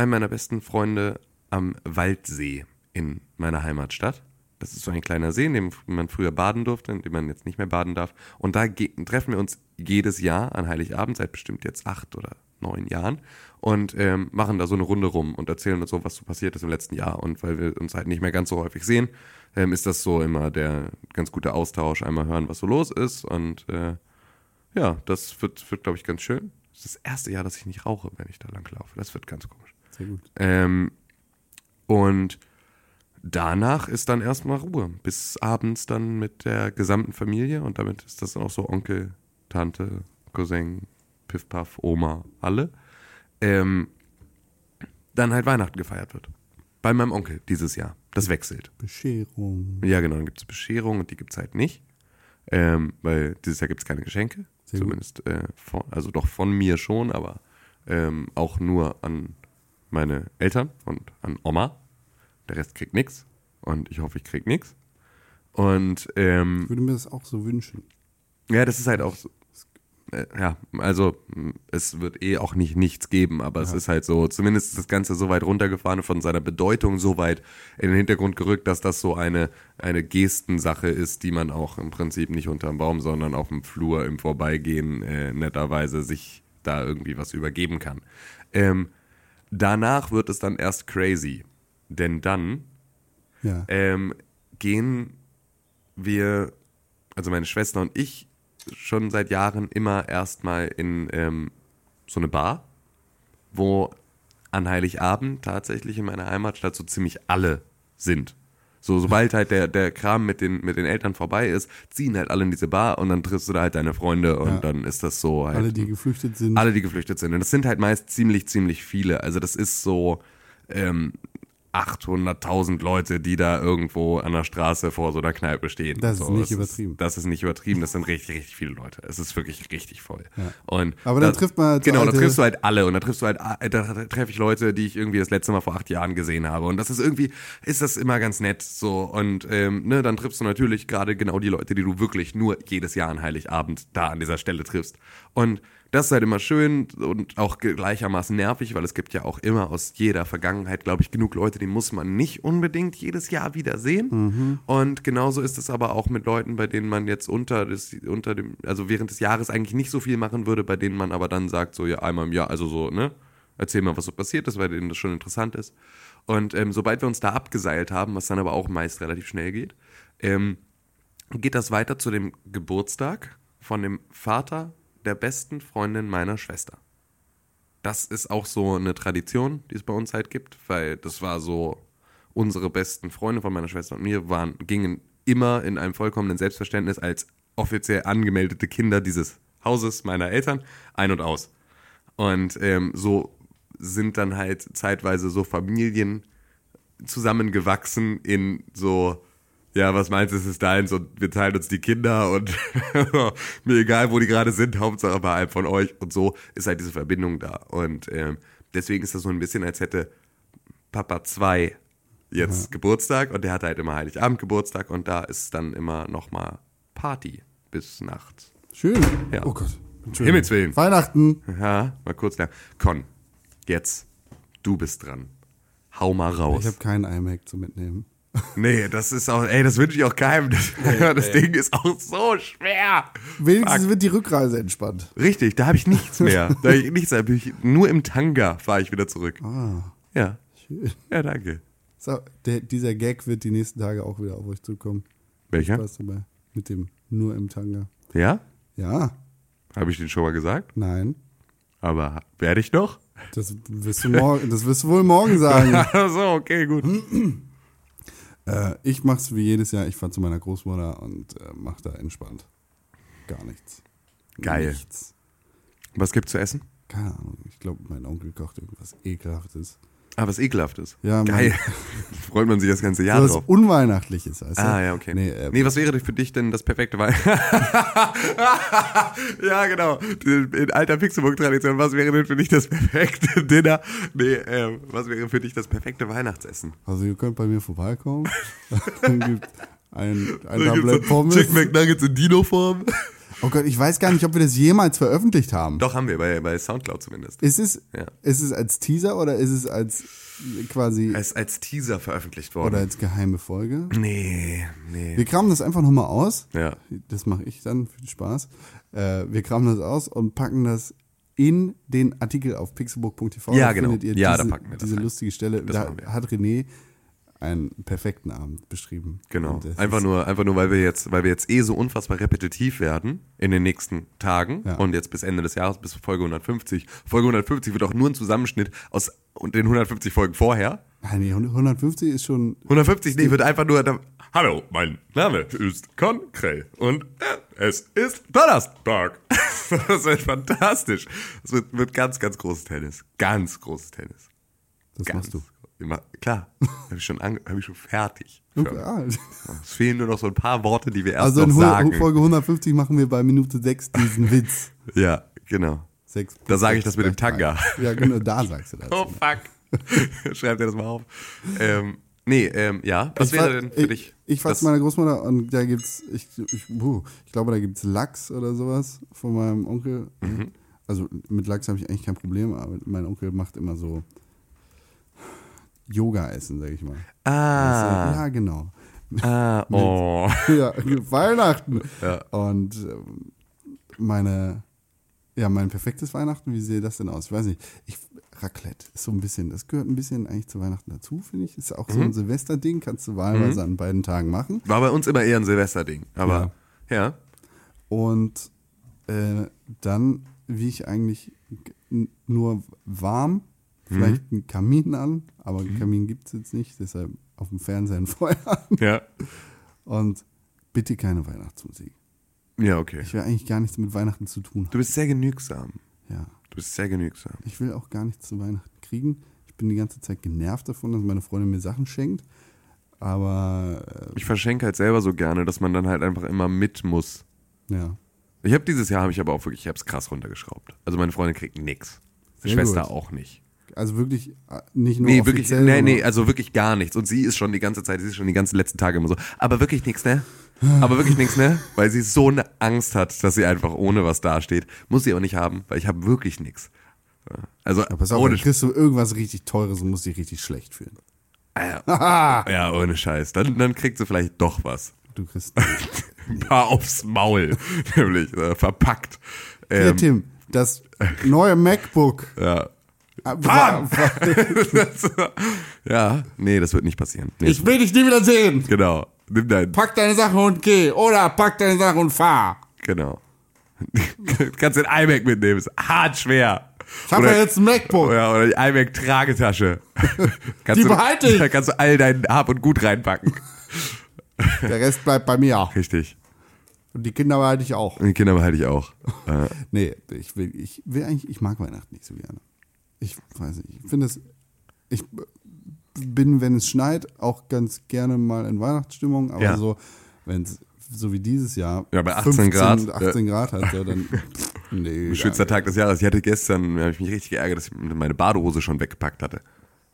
S2: einem meiner besten Freunde am Waldsee in meiner Heimatstadt. Das ist so ein kleiner See, in dem man früher baden durfte, in dem man jetzt nicht mehr baden darf. Und da treffen wir uns jedes Jahr an Heiligabend, seit bestimmt jetzt acht oder neun Jahren, und ähm, machen da so eine Runde rum und erzählen uns so, was so passiert ist im letzten Jahr. Und weil wir uns halt nicht mehr ganz so häufig sehen, ähm, ist das so immer der ganz gute Austausch, einmal hören, was so los ist. Und äh, ja, das wird, wird glaube ich, ganz schön. Das ist das erste Jahr, dass ich nicht rauche, wenn ich da lang laufe. Das wird ganz komisch.
S1: Sehr gut.
S2: Ähm, und danach ist dann erstmal Ruhe. Bis abends dann mit der gesamten Familie. Und damit ist das dann auch so Onkel, Tante, Cousin, Piff Puff, Oma, alle. Ähm, dann halt Weihnachten gefeiert wird. Bei meinem Onkel dieses Jahr. Das wechselt.
S1: Bescherung.
S2: Ja, genau, dann gibt es Bescherung und die gibt es halt nicht. Ähm, weil dieses Jahr gibt es keine Geschenke.
S1: Sehr
S2: zumindest, äh, von, also doch von mir schon, aber ähm, auch nur an meine Eltern und an Oma. Der Rest kriegt nichts. Und ich hoffe, ich krieg nichts. Und ähm,
S1: Ich würde mir das auch so wünschen.
S2: ja, das ist halt auch so. Äh, ja, also es wird eh auch nicht nichts geben, aber es ist halt so, zumindest ist das Ganze so weit runtergefahren von seiner Bedeutung so weit in den Hintergrund gerückt, dass das so eine, eine Gestensache ist, die man auch im Prinzip nicht unterm Baum, sondern auf dem Flur im Vorbeigehen äh, netterweise sich da irgendwie was übergeben kann. Ähm, danach wird es dann erst crazy, denn dann
S1: Ja.
S2: ähm, gehen wir, also meine Schwester und ich, schon seit Jahren immer erstmal in ähm, so eine Bar, wo an Heiligabend tatsächlich in meiner Heimatstadt so ziemlich alle sind. So, sobald halt der, der Kram mit den, mit den Eltern vorbei ist, ziehen halt alle in diese Bar und dann triffst du da halt deine Freunde und
S1: Ja.
S2: dann ist das so halt.
S1: Alle, die geflüchtet sind.
S2: Alle, die geflüchtet sind. Und das sind halt meist ziemlich, ziemlich viele. Also das ist so ähm, 800.000 Leute, die da irgendwo an der Straße vor so einer Kneipe stehen.
S1: Das ist
S2: so,
S1: nicht übertrieben.
S2: das ist nicht übertrieben. Das sind richtig, richtig viele Leute. Es ist wirklich richtig voll.
S1: Ja.
S2: Und
S1: Aber dann
S2: da-
S1: trifft man halt
S2: Genau, da triffst du halt alle. Und da triffst du halt, äh, da treffe ich Leute, die ich irgendwie das letzte Mal vor acht Jahren gesehen habe. Und das ist irgendwie, ist das immer ganz nett so. Und ähm, ne, dann triffst du natürlich gerade genau die Leute, die du wirklich nur jedes Jahr an Heiligabend da an dieser Stelle triffst. Und das ist halt immer schön und auch gleichermaßen nervig, weil es gibt ja auch immer aus jeder Vergangenheit, glaube ich, genug Leute, die muss man nicht unbedingt jedes Jahr wieder sehen. Und genauso ist es aber auch mit Leuten, bei denen man jetzt unter, des, unter dem, also während des Jahres eigentlich nicht so viel machen würde, bei denen man aber dann sagt, so ja, einmal im Jahr, also so, ne? Erzähl mal, was so passiert ist, weil denen das schon interessant ist. Und ähm, sobald wir uns da abgeseilt haben, was dann aber auch meist relativ schnell geht, ähm, geht das weiter zu dem Geburtstag von dem Vater der besten Freundin meiner Schwester. Das ist auch so eine Tradition, die es bei uns halt gibt, weil das war so, unsere besten Freunde von meiner Schwester und mir waren, gingen immer in einem vollkommenen Selbstverständnis als offiziell angemeldete Kinder dieses Hauses meiner Eltern ein und aus. Und ähm, so sind dann halt zeitweise so Familien zusammengewachsen in so, ja, was meinst du, es ist deins und wir teilen uns die Kinder und (laughs) mir egal, wo die gerade sind, Hauptsache bei einem von euch und so ist halt diese Verbindung da. Und ähm, deswegen ist das so ein bisschen, als hätte Papa 2 jetzt Geburtstag und der hatte halt immer Heiligabend Geburtstag und da ist dann immer nochmal Party bis nachts.
S1: Schön.
S2: Ja.
S1: Oh Gott.
S2: Himmels Willen.
S1: Weihnachten.
S2: Ja, mal kurz lang. Con, jetzt, du bist dran. Hau mal raus.
S1: Ich habe keinen iMac zu mitnehmen.
S2: Nee, das ist auch, ey, das wünsche ich auch keinem. Das, (laughs) das Ding ist auch so schwer.
S1: Wenigstens
S2: Fuck.
S1: wird die Rückreise entspannt.
S2: Richtig, da habe (laughs) ich nichts mehr. Da ich nichts, da bin ich, nur im Tanga fahre ich wieder zurück.
S1: Ah,
S2: Ja,
S1: schön.
S2: ja, danke.
S1: So, der, dieser Gag wird die nächsten Tage auch wieder auf euch zukommen.
S2: Welcher?
S1: Spaß dabei. Mit dem nur im Tanga.
S2: Ja?
S1: Ja,
S2: Habe ich den schon mal gesagt?
S1: nein.
S2: Aber werde ich noch?
S1: Das wirst du morgen, das wirst du wohl morgen sagen. (laughs)
S2: Ach so, okay, gut. (clears throat)
S1: äh, ich mach's wie jedes Jahr. Ich fahr zu meiner Großmutter und äh, mach da entspannt. Gar nichts.
S2: Geil.
S1: Nichts.
S2: Was gibt's zu essen?
S1: Keine Ahnung. Ich glaube, mein Onkel kocht irgendwas ekelhaftes.
S2: Ah, was ekelhaftes.
S1: Ja,
S2: Geil. (laughs) Freut man sich das ganze Jahr
S1: So was
S2: drauf.
S1: Unweihnachtliches, weißt du?
S2: Ah, ja, okay.
S1: Nee, äh,
S2: nee, was wäre für dich denn das perfekte Weihnachten? (laughs) ja, genau. In alter Pixelbook-Tradition, was wäre denn für dich das perfekte (laughs) Dinner? Nee, ähm, was wäre für dich das perfekte Weihnachtsessen?
S1: Also ihr könnt bei mir vorbeikommen. Dann gibt ein, ein Tablett
S2: so
S1: Pommes.
S2: Chicken McNuggets in Dino-Form.
S1: Oh Gott, ich weiß gar nicht, ob wir das jemals veröffentlicht haben.
S2: Doch, haben wir, bei, bei Soundcloud zumindest.
S1: Ist es,
S2: Ja.
S1: ist es als Teaser oder ist es als quasi
S2: ist als Teaser veröffentlicht worden.
S1: oder als geheime Folge?
S2: nee, nee.
S1: Wir kramen das einfach nochmal aus.
S2: Ja.
S1: Das mache ich dann für den Spaß. Äh, wir kramen das aus und packen das in den Artikel auf pixelbook.tv.
S2: Ja,
S1: Da
S2: genau.
S1: Findet ihr
S2: Ja, da
S1: diese,
S2: packen wir das
S1: diese
S2: rein.
S1: lustige Stelle.
S2: Das
S1: da hat René einen perfekten Abend beschrieben.
S2: Genau. Einfach nur, einfach nur, weil wir jetzt, weil wir jetzt eh so unfassbar repetitiv werden in den nächsten Tagen
S1: Ja.
S2: und jetzt bis Ende des Jahres, bis Folge 150. Folge 150 wird auch nur ein Zusammenschnitt aus den 150 Folgen vorher.
S1: Nein, nee, 150 ist schon
S2: 150, nee, wird einfach nur. Da, Hallo, mein Name ist Con Krell und äh, es ist Donnerstag. (laughs) das wird fantastisch. Es wird, wird ganz, ganz großes Tennis. Ganz großes Tennis.
S1: Das
S2: Ganz.
S1: machst du.
S2: Immer, klar, (laughs) habe ich, schon hab ich schon fertig.
S1: Okay, ah. (laughs)
S2: Es fehlen nur noch so ein paar Worte, die wir erst
S1: Also in
S2: noch sagen.
S1: Folge 150 machen wir bei Minute 6 diesen Witz. (laughs)
S2: Ja, genau.
S1: Sechs
S2: Da sage ich das mit dem Tanga.
S1: Ja, genau, da sagst du das.
S2: Oh fuck. Schreib dir das mal auf. Ähm, nee, ähm, ja. Was
S1: Ich
S2: wäre
S1: war-
S2: denn für
S1: ich,
S2: dich?
S1: Ich zu meiner Großmutter und da gibt's, ich, ich, puh, ich glaube, da gibt's Lachs oder sowas von meinem Onkel.
S2: Mhm.
S1: Also mit Lachs habe ich eigentlich kein Problem, aber mein Onkel macht immer so Yoga-Essen, sag ich mal.
S2: Ah,
S1: Ja, genau.
S2: ah, (laughs) oh. (laughs)
S1: ja, Weihnachten.
S2: Ja.
S1: Und ähm, meine, ja, mein perfektes Weihnachten, wie sehe das denn aus? Ich weiß nicht. Ich, Raclette ist so ein bisschen, das gehört ein bisschen eigentlich zu Weihnachten dazu, finde ich. Ist auch so
S2: Mhm.
S1: ein Silvesterding, kannst du wahlweise an beiden Tagen machen.
S2: War bei uns immer eher ein Silvesterding. Aber ja.
S1: Und äh, dann, wie ich eigentlich nur warm, vielleicht
S2: Mhm.
S1: einen Kamin an, aber einen Kamin gibt es jetzt nicht, deshalb auf dem Fernseher ein Feuer (laughs) an.
S2: Ja.
S1: Und bitte keine Weihnachtsmusik.
S2: Ja, okay.
S1: Ich will eigentlich gar nichts mit Weihnachten zu tun haben.
S2: Du bist sehr genügsam.
S1: Ja.
S2: Du bist sehr genügsam.
S1: Ich will auch gar nichts zu Weihnachten kriegen. Ich bin die ganze Zeit genervt davon, dass meine Freundin mir Sachen schenkt. Aber
S2: Ich verschenke halt selber so gerne, dass man dann halt einfach immer mit muss.
S1: äh, ja.
S2: Ich habe dieses Jahr habe ich aber auch wirklich, ich habe es krass runtergeschraubt. Also meine Freundin kriegt.
S1: Sehr
S2: Schwester
S1: gut.
S2: auch nicht.
S1: Also wirklich äh, nicht nur
S2: Nee, wirklich, nee, nee, also wirklich gar nichts. Und sie ist schon die ganze Zeit, sie ist schon die ganzen letzten Tage immer so, aber wirklich nichts, ne? Aber wirklich nichts, ne? Weil sie so eine Angst hat, dass sie einfach ohne was dasteht. Muss sie aber nicht haben, weil ich habe wirklich nichts. Also,
S1: Ja, pass auf,
S2: ohne,
S1: kriegst du irgendwas richtig Teures und musst dich richtig schlecht fühlen. (laughs)
S2: ja, ohne Scheiß. Dann, dann kriegt sie vielleicht doch was.
S1: Du kriegst. (laughs)
S2: Ein paar aufs Maul, (laughs) nämlich äh, verpackt.
S1: Hier,
S2: Ähm,
S1: Tim, das neue MacBook.
S2: ja.
S1: Ah, war-
S2: ja, nee, das wird nicht passieren. Nee,
S1: Ich will dich nie wieder sehen.
S2: genau. Nimm dein,
S1: Pack deine Sachen und geh. Oder pack deine Sachen und fahr.
S2: genau. (laughs) Kannst den iMac mitnehmen, ist hart schwer.
S1: Ich habe ja jetzt ein MacBook.
S2: Ja, oder die iMac-Tragetasche. (laughs)
S1: Die
S2: du-
S1: behalte ich.
S2: Da (laughs) kannst du all dein Hab und Gut reinpacken.
S1: Der Rest bleibt bei mir.
S2: Richtig.
S1: Und die Kinder behalte ich auch.
S2: Und die Kinder behalte ich auch.
S1: Nee, ich will, ich will eigentlich, ich mag Weihnachten nicht so gerne. Ich weiß nicht, ich finde es, ich bin, wenn es schneit, auch ganz gerne mal in Weihnachtsstimmung, aber
S2: Ja.
S1: so, wenn es, so wie dieses Jahr,
S2: Ja, bei 18 Grad,
S1: 18 Grad hat, ja, dann, nee. (laughs)
S2: schönster. Tag des Jahres. Ich hatte gestern, da habe ich mich richtig geärgert, dass ich meine Badehose schon weggepackt hatte.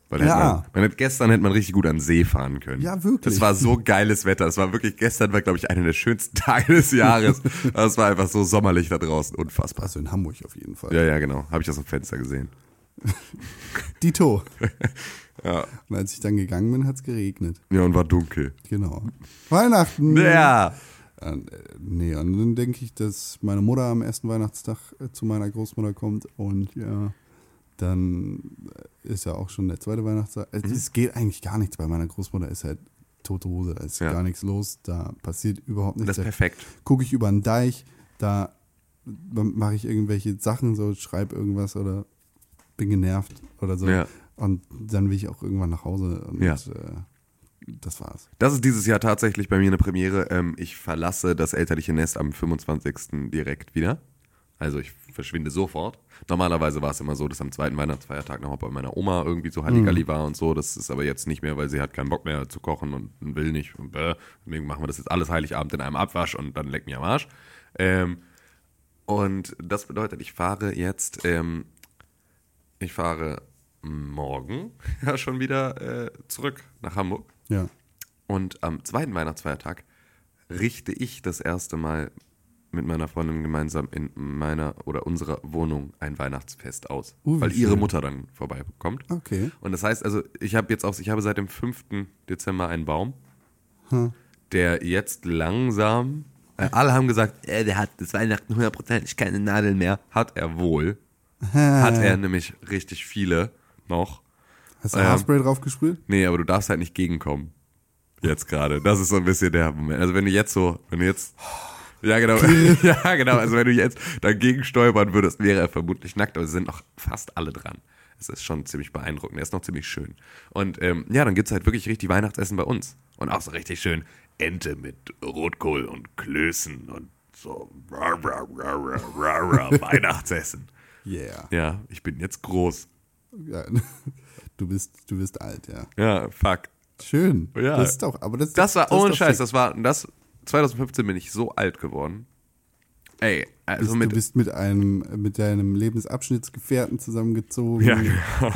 S2: Weil
S1: Ja.
S2: hätte man, man hätte, gestern hätte man richtig gut an See fahren können.
S1: Ja, wirklich.
S2: Das war so geiles Wetter. Das war wirklich, gestern war, glaube ich, einer der schönsten (laughs) Tage des Jahres. (laughs) Es war einfach so sommerlich da draußen. Unfassbar.
S1: Also in Hamburg auf jeden Fall.
S2: Ja, ja, genau. Habe ich das am Fenster gesehen. (laughs)
S1: Dito. (laughs)
S2: Ja.
S1: Und als ich dann gegangen bin, hat es geregnet.
S2: Ja, und war dunkel.
S1: Genau. Weihnachten.
S2: Ja.
S1: Äh, nee, und dann denke ich, dass meine Mutter am ersten Weihnachtstag äh, zu meiner Großmutter kommt und ja, dann äh, ist ja auch schon der zweite Weihnachtstag.
S2: Mhm.
S1: Es geht eigentlich gar nichts bei meiner Großmutter, ist halt tote Hose, da ist
S2: Ja.
S1: gar nichts los, da passiert überhaupt nichts.
S2: Das ist perfekt.
S1: gucke ich über einen Deich, da mache ich irgendwelche Sachen, so schreibe irgendwas oder bin genervt oder so.
S2: Ja.
S1: Und dann will ich auch irgendwann nach Hause und
S2: Ja.
S1: äh, das war's.
S2: Das ist dieses Jahr tatsächlich bei mir eine Premiere. Ähm, ich verlasse das elterliche Nest am 25. direkt wieder. Also ich verschwinde sofort. Normalerweise war es immer so, dass am zweiten Weihnachtsfeiertag noch bei meiner Oma irgendwie so Halligalli war und so. Das ist aber jetzt nicht mehr, weil sie hat keinen Bock mehr zu kochen und will nicht. Und bäh. Deswegen machen wir das jetzt alles Heiligabend in einem Abwasch und dann leck mir am Arsch. Ähm, und das bedeutet, ich fahre jetzt, ähm, ich fahre morgen (laughs) ja schon wieder äh, zurück nach Hamburg.
S1: Ja.
S2: Und am zweiten Weihnachtsfeiertag richte ich das erste Mal mit meiner Freundin gemeinsam in meiner oder unserer Wohnung ein Weihnachtsfest aus,
S1: Uh,
S2: weil ihre
S1: schön.
S2: Mutter dann vorbeikommt.
S1: Okay.
S2: Und das heißt also, ich habe jetzt auch, ich habe seit dem 5. Dezember einen Baum, der jetzt langsam, äh, alle haben gesagt, äh, der hat das Weihnachten hundertprozentig keine Nadeln mehr. Hat er wohl. Hat er nämlich richtig viele noch.
S1: Hast du
S2: Ähm,
S1: Haarspray drauf gesprüht?
S2: Nee, aber du darfst halt nicht gegenkommen. Jetzt gerade. Das ist so ein bisschen der Moment. Also wenn du jetzt so, wenn du jetzt. Ja, genau. (laughs) ja, genau. Also wenn du jetzt dagegen stolpern würdest, wäre er vermutlich nackt, aber sie sind noch fast alle dran. Es ist schon ziemlich beeindruckend. Er ist noch ziemlich schön. Und ähm, ja, dann gibt's halt wirklich richtig Weihnachtsessen bei uns. Und auch so richtig schön Ente mit Rotkohl und Klößen und so (laughs) Weihnachtsessen.
S1: Yeah.
S2: Ja, ich bin jetzt groß.
S1: Ja. Du bist, du bist alt, ja.
S2: Ja, fuck.
S1: Schön.
S2: Ja.
S1: Das ist doch, aber das,
S2: Das war ohne Scheiß, das war das 2015 bin ich so alt geworden. Ey, also
S1: Bist,
S2: mit
S1: du bist mit einem, mit deinem Lebensabschnittsgefährten zusammengezogen.
S2: ja, genau.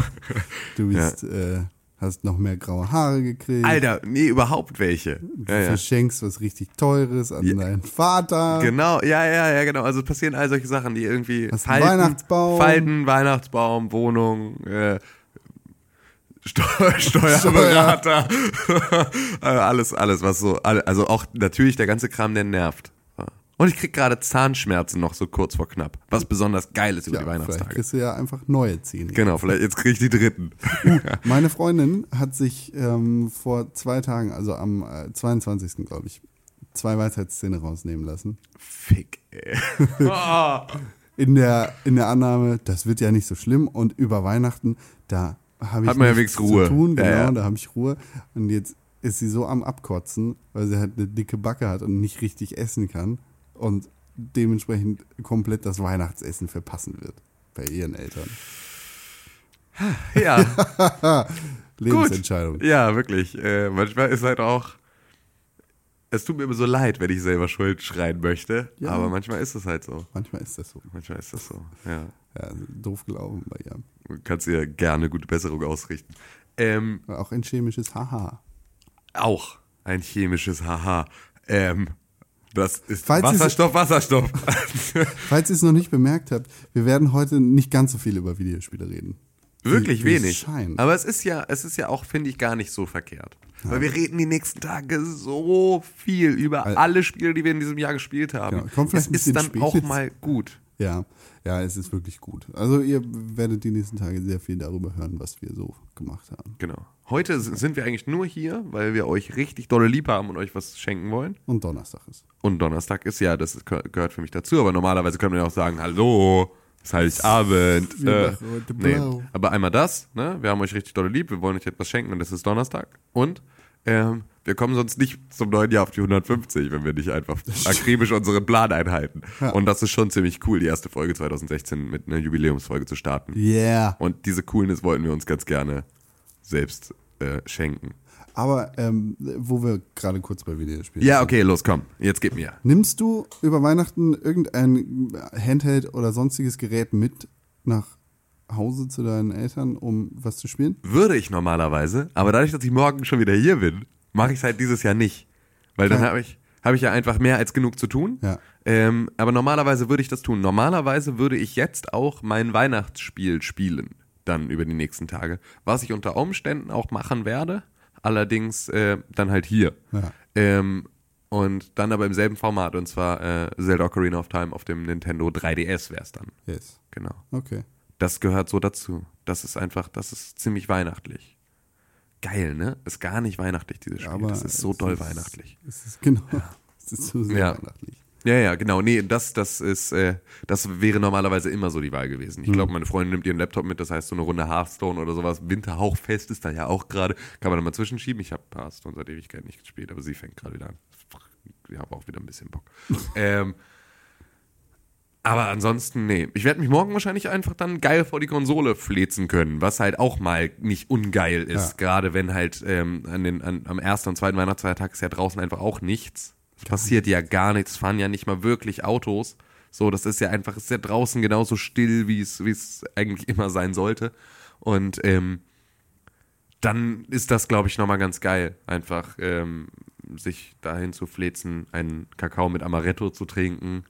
S1: Du bist, äh, hast noch mehr graue Haare gekriegt.
S2: Alter, nee, überhaupt welche.
S1: Du
S2: Ja, ja.
S1: verschenkst was richtig Teures an
S2: Ja.
S1: deinen Vater.
S2: Genau, ja, ja, ja, genau. Also es passieren all solche Sachen, die irgendwie
S1: Hast einen Weihnachtsbaum.
S2: Falten, Weihnachtsbaum, Wohnung, äh, Steu (laughs) (laughs) Steuerberater, (laughs) äh, alles, alles, was so, also auch natürlich der ganze Kram, der nervt. Und ich krieg gerade Zahnschmerzen noch so kurz vor knapp, was besonders geil ist über
S1: Ja,
S2: die
S1: vielleicht
S2: Weihnachtstage.
S1: kriegst du ja einfach neue Zähne.
S2: Genau, vielleicht jetzt krieg ich die dritten.
S1: Meine Freundin hat sich ähm, vor zwei Tagen, also am äh, 22. glaube ich, zwei Weisheitszähne rausnehmen lassen.
S2: Fick, ey. Oh. (laughs)
S1: In der, in der Annahme, das wird ja nicht so schlimm und über Weihnachten, da habe ich
S2: Hat man ja
S1: nichts
S2: Ruhe.
S1: zu tun,
S2: Ja,
S1: genau,
S2: ja.
S1: da habe ich Ruhe. Und jetzt ist sie so am Abkotzen, weil sie halt eine dicke Backe hat und nicht richtig essen kann und dementsprechend komplett das Weihnachtsessen verpassen wird bei ihren Eltern.
S2: Ja, (laughs)
S1: Lebensentscheidung.
S2: ja, wirklich. Äh, manchmal ist halt auch. Es tut mir immer so leid, wenn ich selber Schuld schreien möchte.
S1: Ja.
S2: Aber manchmal ist es halt so.
S1: Manchmal ist das so.
S2: Manchmal ist das so. Ja.
S1: Ja, doof gelaufen bei ihr.
S2: Du kannst ihr gerne gute Besserung ausrichten. Ähm,
S1: Auch ein chemisches Haha.
S2: auch ein chemisches Haha. Ähm, das ist
S1: Falls es-
S2: Wasserstoff, Wasserstoff. (laughs)
S1: Falls ihr es noch nicht bemerkt habt, wir werden heute nicht ganz so viel über Videospiele reden.
S2: Wirklich
S1: Wie- wie es
S2: wenig.
S1: scheint.
S2: Aber es ist ja, es ist ja auch, finde ich, gar nicht so verkehrt. Weil wir reden die nächsten Tage so viel über
S1: Al-
S2: alle Spiele, die wir in diesem Jahr gespielt haben.
S1: Genau. Kommt
S2: es ist dann
S1: spät
S2: auch
S1: jetzt.
S2: mal gut.
S1: Ja, ja, es ist wirklich gut. Also ihr werdet die nächsten Tage sehr viel darüber hören, was wir so gemacht haben.
S2: Genau. Heute sind wir eigentlich nur hier, weil wir euch richtig dolle lieb haben und euch was schenken wollen.
S1: Und Donnerstag ist.
S2: Und Donnerstag ist ja, das geh- gehört für mich dazu. Aber normalerweise können wir ja auch sagen, hallo, es Heiligabend.
S1: Wir
S2: Äh, nee. Aber einmal das, ne? Wir haben euch richtig dolle lieb, wir wollen euch etwas schenken und das ist Donnerstag. Und ähm, wir kommen sonst nicht zum neuen Jahr auf die 150, wenn wir nicht einfach akribisch unseren Plan einhalten. Und das ist schon ziemlich cool, die erste Folge 2016 mit einer Jubiläumsfolge zu starten.
S1: Yeah.
S2: Und diese Coolness wollten wir uns ganz gerne selbst äh, schenken.
S1: Aber ähm, wo wir gerade kurz bei Videospielen
S2: Ja, okay, los, komm, jetzt gib mir.
S1: Nimmst du über Weihnachten irgendein Handheld oder sonstiges Gerät mit nach Hause zu deinen Eltern, um was zu spielen?
S2: Würde ich normalerweise, aber dadurch, dass ich morgen schon wieder hier bin, mache ich es halt dieses Jahr nicht. Weil dann habe ich, hab ich ja einfach mehr als genug zu tun.
S1: Ja.
S2: Ähm, aber normalerweise würde ich das tun. Normalerweise würde ich jetzt auch mein Weihnachtsspiel spielen, dann über die nächsten Tage. Was ich unter Umständen auch machen werde, allerdings äh, dann halt hier.
S1: Ja.
S2: Ähm, und dann aber im selben Format, und zwar äh, Zelda Ocarina of Time auf dem Nintendo 3DS wäre es dann.
S1: Yes.
S2: Genau.
S1: Okay.
S2: Das gehört so dazu. Das ist einfach, das ist ziemlich weihnachtlich. Geil, ne? Ist gar nicht weihnachtlich, dieses Spiel.
S1: Aber
S2: das ist so doll
S1: ist-
S2: weihnachtlich.
S1: Es ist genau. (laughs) Es ist so sehr
S2: Ja.
S1: weihnachtlich.
S2: Ja, ja, genau. Nee, das, das ist, äh, das wäre normalerweise immer so die Wahl gewesen. Ich glaube, meine Freundin nimmt ihren Laptop mit, das heißt so eine Runde Hearthstone oder sowas. Winterhauchfest ist da ja auch gerade. Kann man da mal zwischenschieben. Ich habe Hearthstone seit Ewigkeit nicht gespielt, aber sie fängt gerade wieder an. Ich habe auch wieder ein bisschen Bock. (laughs) ähm, Aber ansonsten, nee. Ich werde mich morgen wahrscheinlich einfach dann geil vor die Konsole flezen können, was halt auch mal nicht ungeil ist.
S1: Ja.
S2: Gerade wenn halt ähm, an den, an, am ersten und zweiten Weihnachtsfeiertag ist ja draußen einfach auch nichts. Passiert ja gar nichts, fahren ja nicht mal wirklich Autos. So, das ist ja einfach, ist ja draußen genauso still, wie es, wie es eigentlich immer sein sollte. Und ähm, dann ist das, glaube ich, nochmal ganz geil, einfach ähm, sich dahin zu flezen, einen Kakao mit Amaretto zu trinken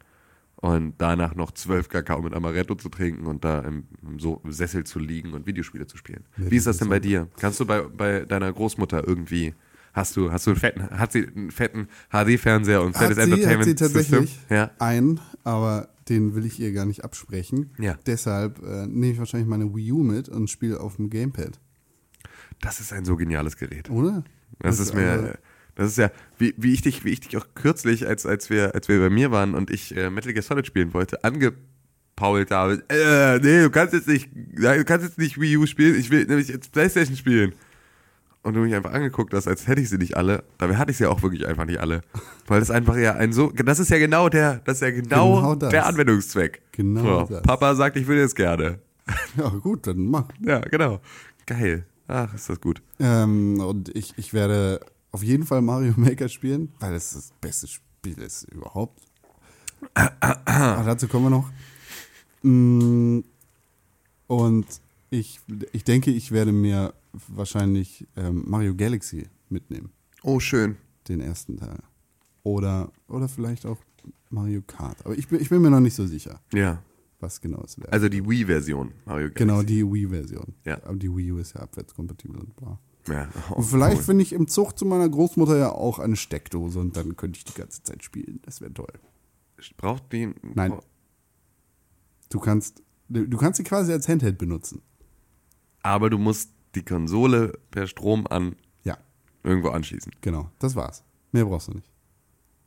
S2: und danach noch zwölf Kakao mit Amaretto zu trinken und da im, im, so im Sessel zu liegen und Videospiele zu spielen. Wie ist das denn bei dir? Kannst du bei, bei deiner Großmutter irgendwie, hast du, hast du einen fetten, hat sie einen fetten HD-Fernseher und fettes
S1: Hat sie, hat
S2: Entertainment
S1: sie tatsächlich?
S2: Ja.
S1: einen, aber den will ich ihr gar nicht absprechen.
S2: Ja.
S1: Deshalb äh, nehme ich wahrscheinlich meine Wii U mit und spiele auf dem Gamepad.
S2: Das ist ein so geniales Gerät.
S1: Oder?
S2: Das ist mir,
S1: also-
S2: das ist ja, wie, wie ich dich, wie ich dich auch kürzlich, als, als wir, als wir bei mir waren und ich äh, Metal Gear Solid spielen wollte, angepault habe. Äh, nee, du kannst jetzt nicht, du kannst jetzt nicht Wii U spielen, ich will nämlich jetzt Playstation spielen. Und du mich einfach angeguckt hast, als hätte ich sie nicht alle. Dabei hatte ich sie auch wirklich einfach nicht alle. Weil das einfach ja ein so, das ist ja genau der, das ist ja genau,
S1: Genau
S2: der Anwendungszweck.
S1: Genau
S2: so. Papa sagt, ich will jetzt gerne.
S1: Ja, gut, dann mach.
S2: Ja, genau. Geil. Ach, ist das gut.
S1: Ähm, und ich, ich werde auf jeden Fall Mario Maker spielen, weil es das beste Spiel ist überhaupt. Aber dazu kommen wir noch. Mm, Und ich, ich denke, ich werde mir wahrscheinlich ähm, Mario Galaxy mitnehmen,
S2: Oh, schön.
S1: den ersten Teil. Oder, oder vielleicht auch Mario Kart. Aber ich bin, ich bin mir noch nicht so sicher,
S2: Ja.
S1: was genau es wäre.
S2: Also die Wii-Version Mario Galaxy.
S1: genau, die Wii-Version.
S2: Ja.
S1: Aber die Wii U ist ja abwärtskompatibel und bla.
S2: Ja. Oh,
S1: Und vielleicht
S2: cool.
S1: finde ich im Zug zu meiner Großmutter ja auch eine Steckdose und dann könnte ich die ganze Zeit spielen. Das wäre toll.
S2: Braucht die.
S1: Nein. Du kannst, du du kannst sie quasi als Handheld benutzen.
S2: Aber du musst die Konsole per Strom an
S1: Ja,
S2: irgendwo anschließen.
S1: genau. Das war's. Mehr brauchst du nicht.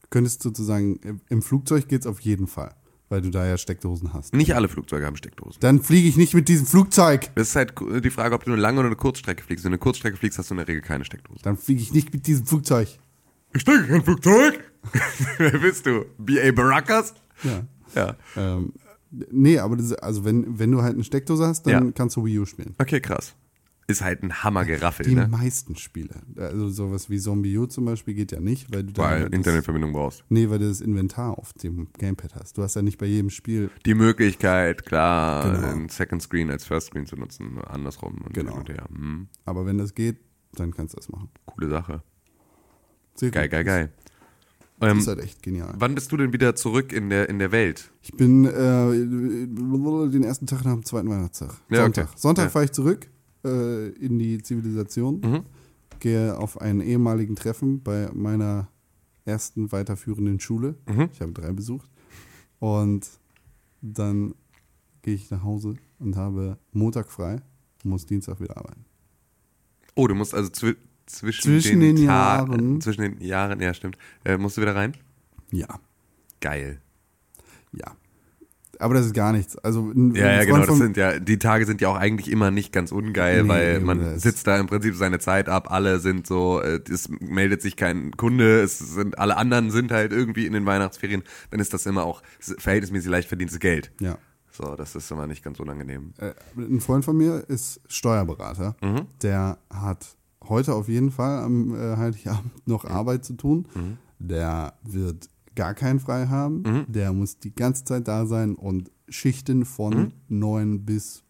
S1: Du könntest sozusagen, im- Flugzeug geht's auf jeden Fall, weil du da ja Steckdosen hast.
S2: Nicht alle Flugzeuge haben Steckdosen.
S1: Dann fliege ich nicht mit diesem Flugzeug.
S2: Das ist halt die Frage, ob du eine lange oder eine Kurzstrecke fliegst. Wenn du eine Kurzstrecke fliegst, hast du in der Regel keine Steckdose.
S1: Dann fliege ich nicht mit diesem Flugzeug.
S2: Ich steige kein Flugzeug. (laughs) Wer bist du? B.A. Baracas?
S1: Ja.
S2: Ja.
S1: Ähm, nee, aber das, also wenn, wenn du halt eine Steckdose hast, dann
S2: Ja.
S1: kannst du Wii U spielen.
S2: Okay, krass. Ist halt ein Hammergeraffel,
S1: Die
S2: ne?
S1: meisten Spiele. Also sowas wie Zombie U zum Beispiel geht ja nicht, weil du da
S2: Weil
S1: das-
S2: Internetverbindung brauchst.
S1: Nee, weil du das Inventar auf dem Gamepad hast. Du hast ja nicht bei jedem Spiel.
S2: Die Möglichkeit, klar,
S1: Genau.
S2: ein Second Screen als First Screen zu nutzen, andersrum. Und
S1: Genau.
S2: Und her. Hm,
S1: Aber wenn das geht, dann kannst du das machen.
S2: coole Sache.
S1: Sehr
S2: Geil, geil, geil.
S1: Das
S2: Ähm,
S1: ist halt echt genial.
S2: wann bist du denn wieder zurück in der, in der Welt?
S1: Ich bin äh, den ersten Tag nach dem zweiten Weihnachtstag.
S2: Ja,
S1: Sonntag.
S2: okay.
S1: Sonntag
S2: Ja.
S1: fahre ich zurück äh, in die Zivilisation.
S2: Mhm.
S1: Gehe auf einen ehemaligen Treffen bei meiner ersten weiterführenden Schule.
S2: Mhm.
S1: Ich habe drei besucht. Und dann gehe ich nach Hause und habe Montag frei und muss Dienstag wieder arbeiten.
S2: Oh, du musst also zwi zwischen,
S1: Zwischen
S2: den,
S1: den Jahren.
S2: Zwischen den Jahren, ja, stimmt. Äh, musst du wieder rein?
S1: Ja,
S2: Geil.
S1: ja. Aber das ist gar nichts. Also
S2: Ja, ja, genau. Das sind ja, die Tage sind ja auch eigentlich immer nicht ganz ungeil,
S1: Nee,
S2: weil man sitzt da im Prinzip seine Zeit ab, alle sind so, äh, es meldet sich kein Kunde, es sind, alle anderen sind halt irgendwie in den Weihnachtsferien, dann ist das immer auch verhältnismäßig leicht verdientes Geld.
S1: ja.
S2: So, das ist immer nicht ganz unangenehm.
S1: Äh, ein Freund von mir ist Steuerberater.
S2: Mhm.
S1: Der hat heute auf jeden Fall am äh, Heiligabend noch Arbeit zu tun.
S2: Mhm.
S1: Der wird gar keinen frei haben. Der muss die ganze Zeit da sein und Schichten von 9 bis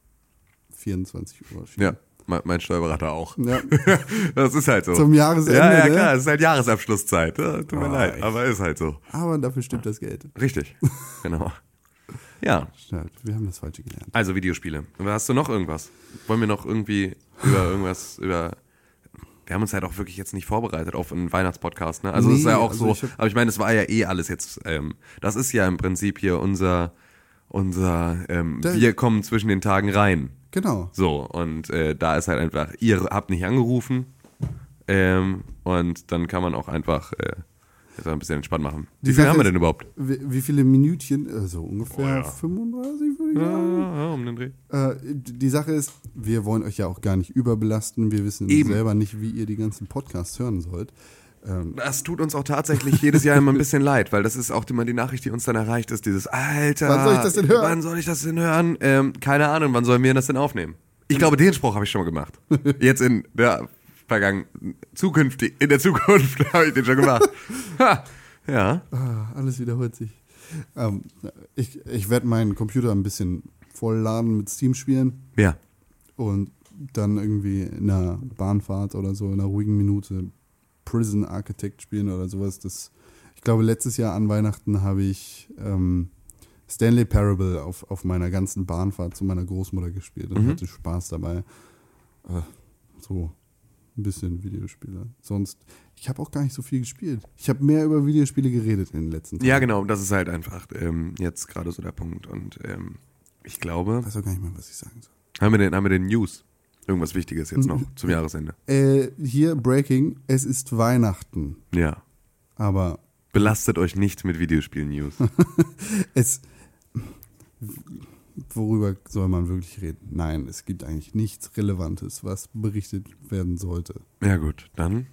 S1: 24 Uhr. schieben.
S2: Mhm. Ja, mein, Steuerberater auch.
S1: Ja. (laughs)
S2: Das ist halt so.
S1: Zum Jahresende,
S2: Ja, ja,
S1: ne?
S2: klar, es ist halt Jahresabschlusszeit. Ja, tut mir
S1: Oh,
S2: leid, aber ist halt so.
S1: Aber dafür stimmt das Geld.
S2: Richtig. (laughs) genau. Ja,
S1: wir haben das Falsche gelernt.
S2: also Videospiele. Hast du noch irgendwas? Wollen wir noch irgendwie über irgendwas, über. Wir haben uns halt auch wirklich jetzt nicht vorbereitet auf einen Weihnachtspodcast, ne? Also es ist
S1: Nee,
S2: ja auch
S1: also
S2: so,
S1: ich
S2: aber ich meine, es war ja eh alles jetzt, ähm, das ist ja im Prinzip hier unser, unser, ähm,
S1: Der-
S2: wir kommen zwischen den Tagen rein.
S1: Genau.
S2: So, und äh, da ist halt einfach, ihr habt nicht angerufen ähm, und dann kann man auch einfach äh, jetzt ein bisschen entspannt machen. Wie
S1: Die
S2: viel haben wir denn überhaupt?
S1: Wie, wie viele Minütchen? Also ungefähr
S2: Oh ja.
S1: 35, würde ich
S2: Ja,
S1: sagen.
S2: ja, um den Dreh.
S1: Äh, die Sache ist, wir wollen euch ja auch gar nicht überbelasten. Wir wissen
S2: Eben.
S1: selber nicht, wie ihr die ganzen Podcasts hören sollt. Ähm,
S2: Das tut uns auch tatsächlich jedes Jahr immer ein bisschen (laughs) leid, weil das ist auch immer die Nachricht, die uns dann erreicht, ist dieses Alter.
S1: Wann soll ich das denn hören?
S2: Wann soll ich das denn hören? Ähm, keine Ahnung, wann sollen wir das denn aufnehmen? Ich glaube, den Spruch habe ich schon mal gemacht. (laughs) Jetzt in der vergangen, zukünftig, in der Zukunft (laughs) habe ich den schon gemacht. Ha, ja.
S1: ah, alles wiederholt sich. Ähm, ich ich werde meinen Computer ein bisschen vollladen mit Steam-Spielen
S2: Ja.
S1: und dann irgendwie in einer Bahnfahrt oder so in einer ruhigen Minute Prison Architect spielen oder sowas. Das, ich glaube, letztes Jahr an Weihnachten habe ich ähm, Stanley Parable auf, auf meiner ganzen Bahnfahrt zu meiner Großmutter gespielt und hatte Spaß dabei. Äh, so ein bisschen Videospiele. Sonst, ich habe auch gar nicht so viel gespielt. Ich habe mehr über Videospiele geredet in den letzten Tagen.
S2: Ja, genau, das ist halt einfach ähm, jetzt gerade so der Punkt. Und ähm, ich glaube,
S1: Ich weiß auch gar nicht mehr, was ich sagen soll.
S2: haben wir den, haben wir den News? Irgendwas Wichtiges jetzt noch zum Jahresende.
S1: Äh, hier Breaking, es ist Weihnachten,
S2: Ja.
S1: aber
S2: Belastet euch nicht mit Videospiel-News. (laughs)
S1: es worüber soll man wirklich reden? Nein, es gibt eigentlich nichts Relevantes, was berichtet werden sollte,
S2: ja gut, dann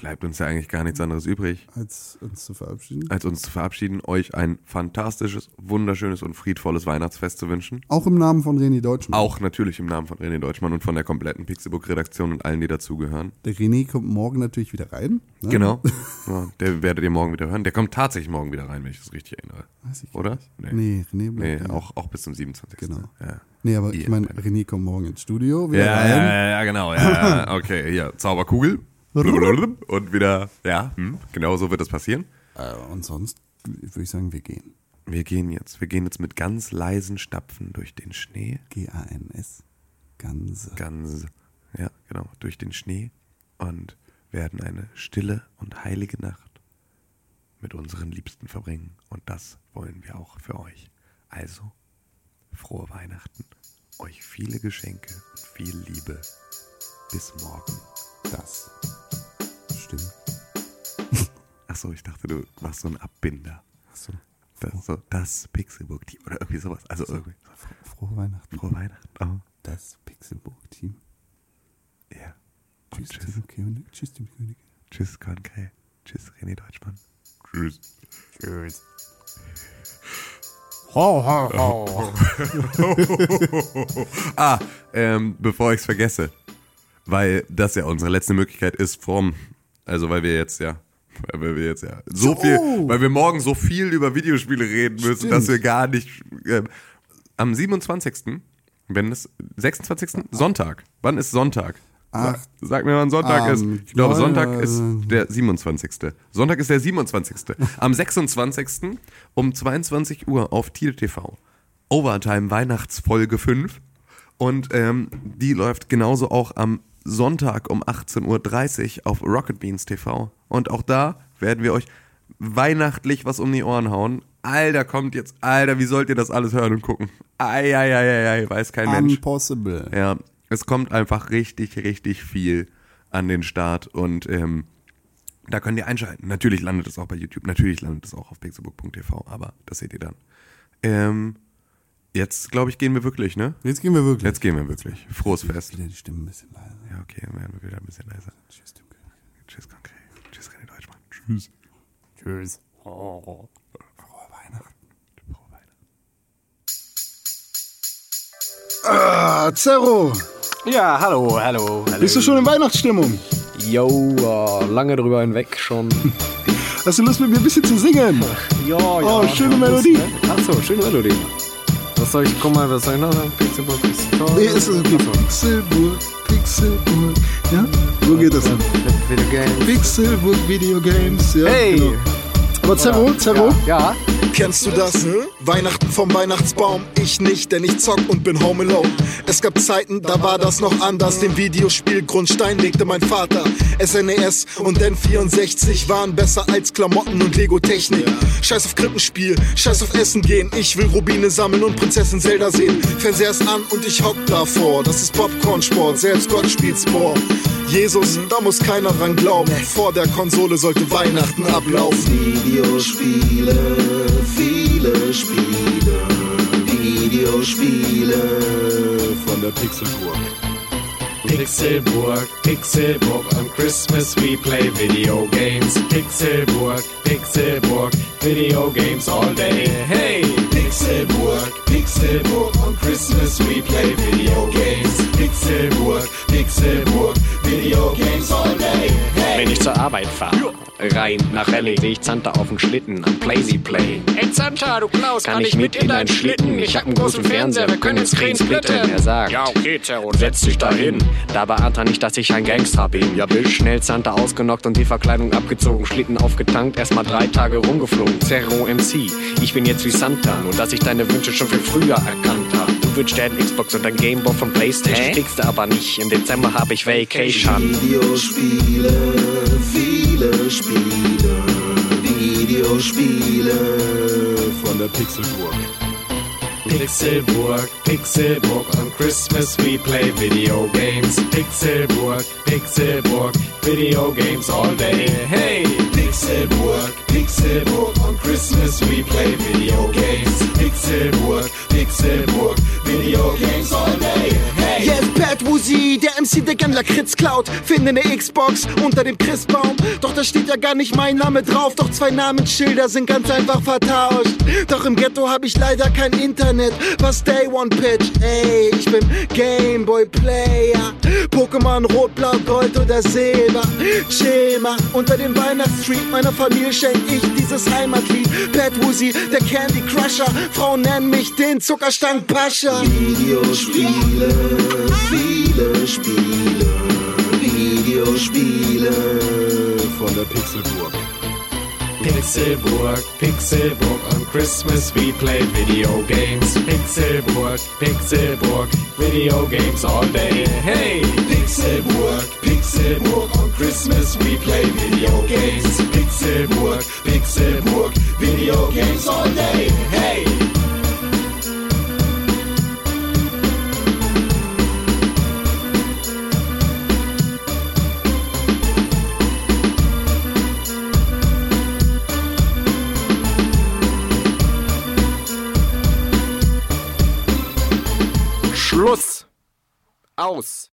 S2: bleibt uns ja eigentlich gar nichts anderes übrig,
S1: als uns zu verabschieden.
S2: als uns zu verabschieden, euch ein fantastisches, wunderschönes und friedvolles Weihnachtsfest zu wünschen.
S1: Auch im Namen von René Deutschmann.
S2: Auch natürlich im Namen von René Deutschmann und von der kompletten Pixelbook-Redaktion und allen, die dazugehören.
S1: Der René kommt morgen natürlich wieder rein. Ne?
S2: Genau. (laughs) Ja, der werdet ihr morgen wieder hören. Der kommt tatsächlich morgen wieder rein, wenn ich das richtig erinnere.
S1: Weiß ich
S2: Oder?
S1: nicht. Nee, René
S2: Nee,
S1: bleibt. ja.
S2: auch, auch bis zum 27.
S1: Genau.
S2: Ja.
S1: Nee, aber ich
S2: Ihr
S1: meine. René kommt morgen ins Studio wieder
S2: Ja,
S1: rein.
S2: ja, ja, genau. Ja, ja. (laughs) Okay, hier, Zauberkugel. Und wieder, ja, hm, genau so wird das passieren.
S1: Äh, und sonst würde ich sagen, wir gehen.
S2: Wir gehen jetzt, wir gehen jetzt mit ganz leisen Stapfen durch den Schnee.
S1: G-A-N-S. Ganze.
S2: Ganz, ja, genau, durch den Schnee und werden eine stille und heilige Nacht mit unseren Liebsten verbringen. Und das wollen wir auch für euch. Also, frohe Weihnachten, euch viele Geschenke und viel Liebe. Bis morgen.
S1: Das stimmt. (laughs)
S2: Achso, ich dachte, du machst so einen Abbinder.
S1: Achso.
S2: Das, so, das Pixelbook-Team oder irgendwie sowas. Also irgendwie.
S1: Frohe Weihnachten.
S2: Frohe Weihnachten. Oh,
S1: Das Pixelbook-Team.
S2: ja.
S1: Tschüss,
S2: tschüss.
S1: Tim König. Tschüss, Tim König.
S2: Tschüss, Kornkrähe. Tschüss, René Deutschmann. Tschüss.
S1: Tschüss. Ho, ho, ho. (laughs)
S2: Ah, ähm, bevor ich es vergesse, weil das ja unsere letzte Möglichkeit ist vom, also weil wir jetzt ja, weil wir jetzt ja so
S1: So.
S2: viel, weil wir morgen so viel über Videospiele reden müssen,
S1: Stimmt.
S2: dass wir gar nicht, ähm, am 27., wenn es, 26. Sonntag, wann ist Sonntag?
S1: Ach,
S2: Sag mir, wann Sonntag
S1: ähm,
S2: ist. Ich glaube, Sonntag
S1: äh,
S2: ist der 27. Sonntag ist der 27. Am 26. um 22 Uhr auf Thiel TV. Overtime Weihnachtsfolge 5. Und ähm, die läuft genauso auch am Sonntag um 18.30 Uhr auf Rocket Beans TV. Und auch da werden wir euch weihnachtlich was um die Ohren hauen. Alter, kommt jetzt, Alter, wie sollt ihr das alles hören und gucken? Eieieiei, weiß kein Mensch.
S1: Impossible.
S2: Ja, es kommt einfach richtig, richtig viel an den Start und ähm, da könnt ihr einschalten. Natürlich landet es auch bei YouTube, natürlich landet es auch auf pixelbook.tv, aber das seht ihr dann. Ähm, jetzt, glaube ich, gehen wir wirklich, ne?
S1: Jetzt gehen wir wirklich.
S2: Jetzt gehen wir wirklich. Frohes Fest.
S1: Wieder die Stimme ein bisschen leiser.
S2: Ja, okay, dann werden wir wieder ein bisschen leiser.
S1: Tschüss, Tim König.
S2: Tschüss, konkret. Tschüss, René Deutschmann. Tschüss.
S1: Tschüss. Frohe Weihnachten.
S2: Frohe Weihnachten.
S3: Ah, Zerro,
S4: Ja, hallo, hallo, hallo.
S3: bist du schon in Weihnachtsstimmung?
S4: Yo, äh, lange drüber hinweg schon.
S3: Hast du Lust mit mir ein bisschen zu singen?
S4: ja,
S3: Oh, schöne Melodie.
S4: Achso, schöne Melodie. Was soll ich, guck mal, was soll ich noch sagen? Pixelburg ist toll.
S3: Nee, ist es okay. Pixelburg, Pixelburg. Ja? Wo geht das denn?
S4: Video Games.
S3: Pixelburg Video Games. Ja,
S4: Hey!
S3: genau. Aber Zerro, Zerro,
S4: Ja,
S5: Kennst du das? Weihnachten vom Weihnachtsbaum. Ich nicht, denn ich zock und bin home alone. Es gab Zeiten, da war das noch anders. Den Videospielgrundstein legte mein Vater. SNES und N64 waren besser als Klamotten und Lego-Technik. Scheiß auf Krippenspiel, scheiß auf Essen gehen. Ich will Rubine sammeln und Prinzessin Zelda sehen. Fernseher ist an und ich hock davor. Das ist Popcorn-Sport, selbst Gott spielt Sport. Jesus, da muss keiner dran glauben. Vor der Konsole sollte Weihnachten ablaufen. Videospiele, viele Spiele, Videospiele von der Pixelburg.
S4: Pixelburg, Pixelburg, on Christmas we play video games. Pixelburg, Pixelburg, video games all day. Hey! Pixelburg, Pixelburg, on Christmas we play video games. Pixelburg, Pixelburg, video games all day.
S6: Wenn ich zur Arbeit fahre, rein nach Rallye, sehe ich Santa auf dem Schlitten am Playsy Play.
S7: Ey Santa, du Klaus,
S6: Kann ich mit in deinen Schlitten? Ich hab einen großen Fernseher, wir können Screen splitten. Er sagt,
S7: Ja, okay, Terror.
S6: setz dich dahin. Dabei ahnt er nicht, dass ich ein Gangster bin. Ja, Bill, schnell Santa ausgenockt und die Verkleidung abgezogen. Schlitten aufgetankt, erstmal drei Tage rumgeflogen. Zerro MC, ich bin jetzt wie Santa, nur dass ich deine Wünsche schon viel früher erkannt hab. Du wünschst dir einen Xbox und ein Gameboy von Playstation, kriegst du aber nicht. Im Dezember hab ich Vacation.
S3: Videospiele, viele Spiele, Videospiele von der Pixelburg.
S4: Pixelburg, Pixelburg, on Christmas we play video games. Pixelburg, Pixelburg, video games all day. Hey! Pixelburg, Pixelburg, on Christmas we play video games. Pixelburg, Pixelburg, video games all day.
S5: Yes, Pat Woozy, der MC, der gern Lakritz klaut. Finde ne Xbox unter dem Christbaum. Doch da steht ja gar nicht mein Name drauf. Doch zwei Namensschilder sind ganz einfach vertauscht. Doch im Ghetto hab ich leider kein Internet. Was Day One Pitch? Ey, ich bin Gameboy Player. Pokémon Rot, Blau, Gold oder Silber. Mal, unter dem Weihnachtsstreet meiner Familie schenk ich dieses Heimatlied. Pat Woozy, der Candy Crusher. Frauen nennen mich den Zuckerstank Pascha.
S3: Videospiele, viele Spiele, Videospiele von der Pixelburg.
S4: Pixelburg, Pixelburg, on Christmas we play video games. Pixelburg, Pixelburg, video games all day. Hey! Pixelburg, Pixelburg, on Christmas we play video games. Pixelburg, Pixelburg, video games all day. Hey!
S6: Aus!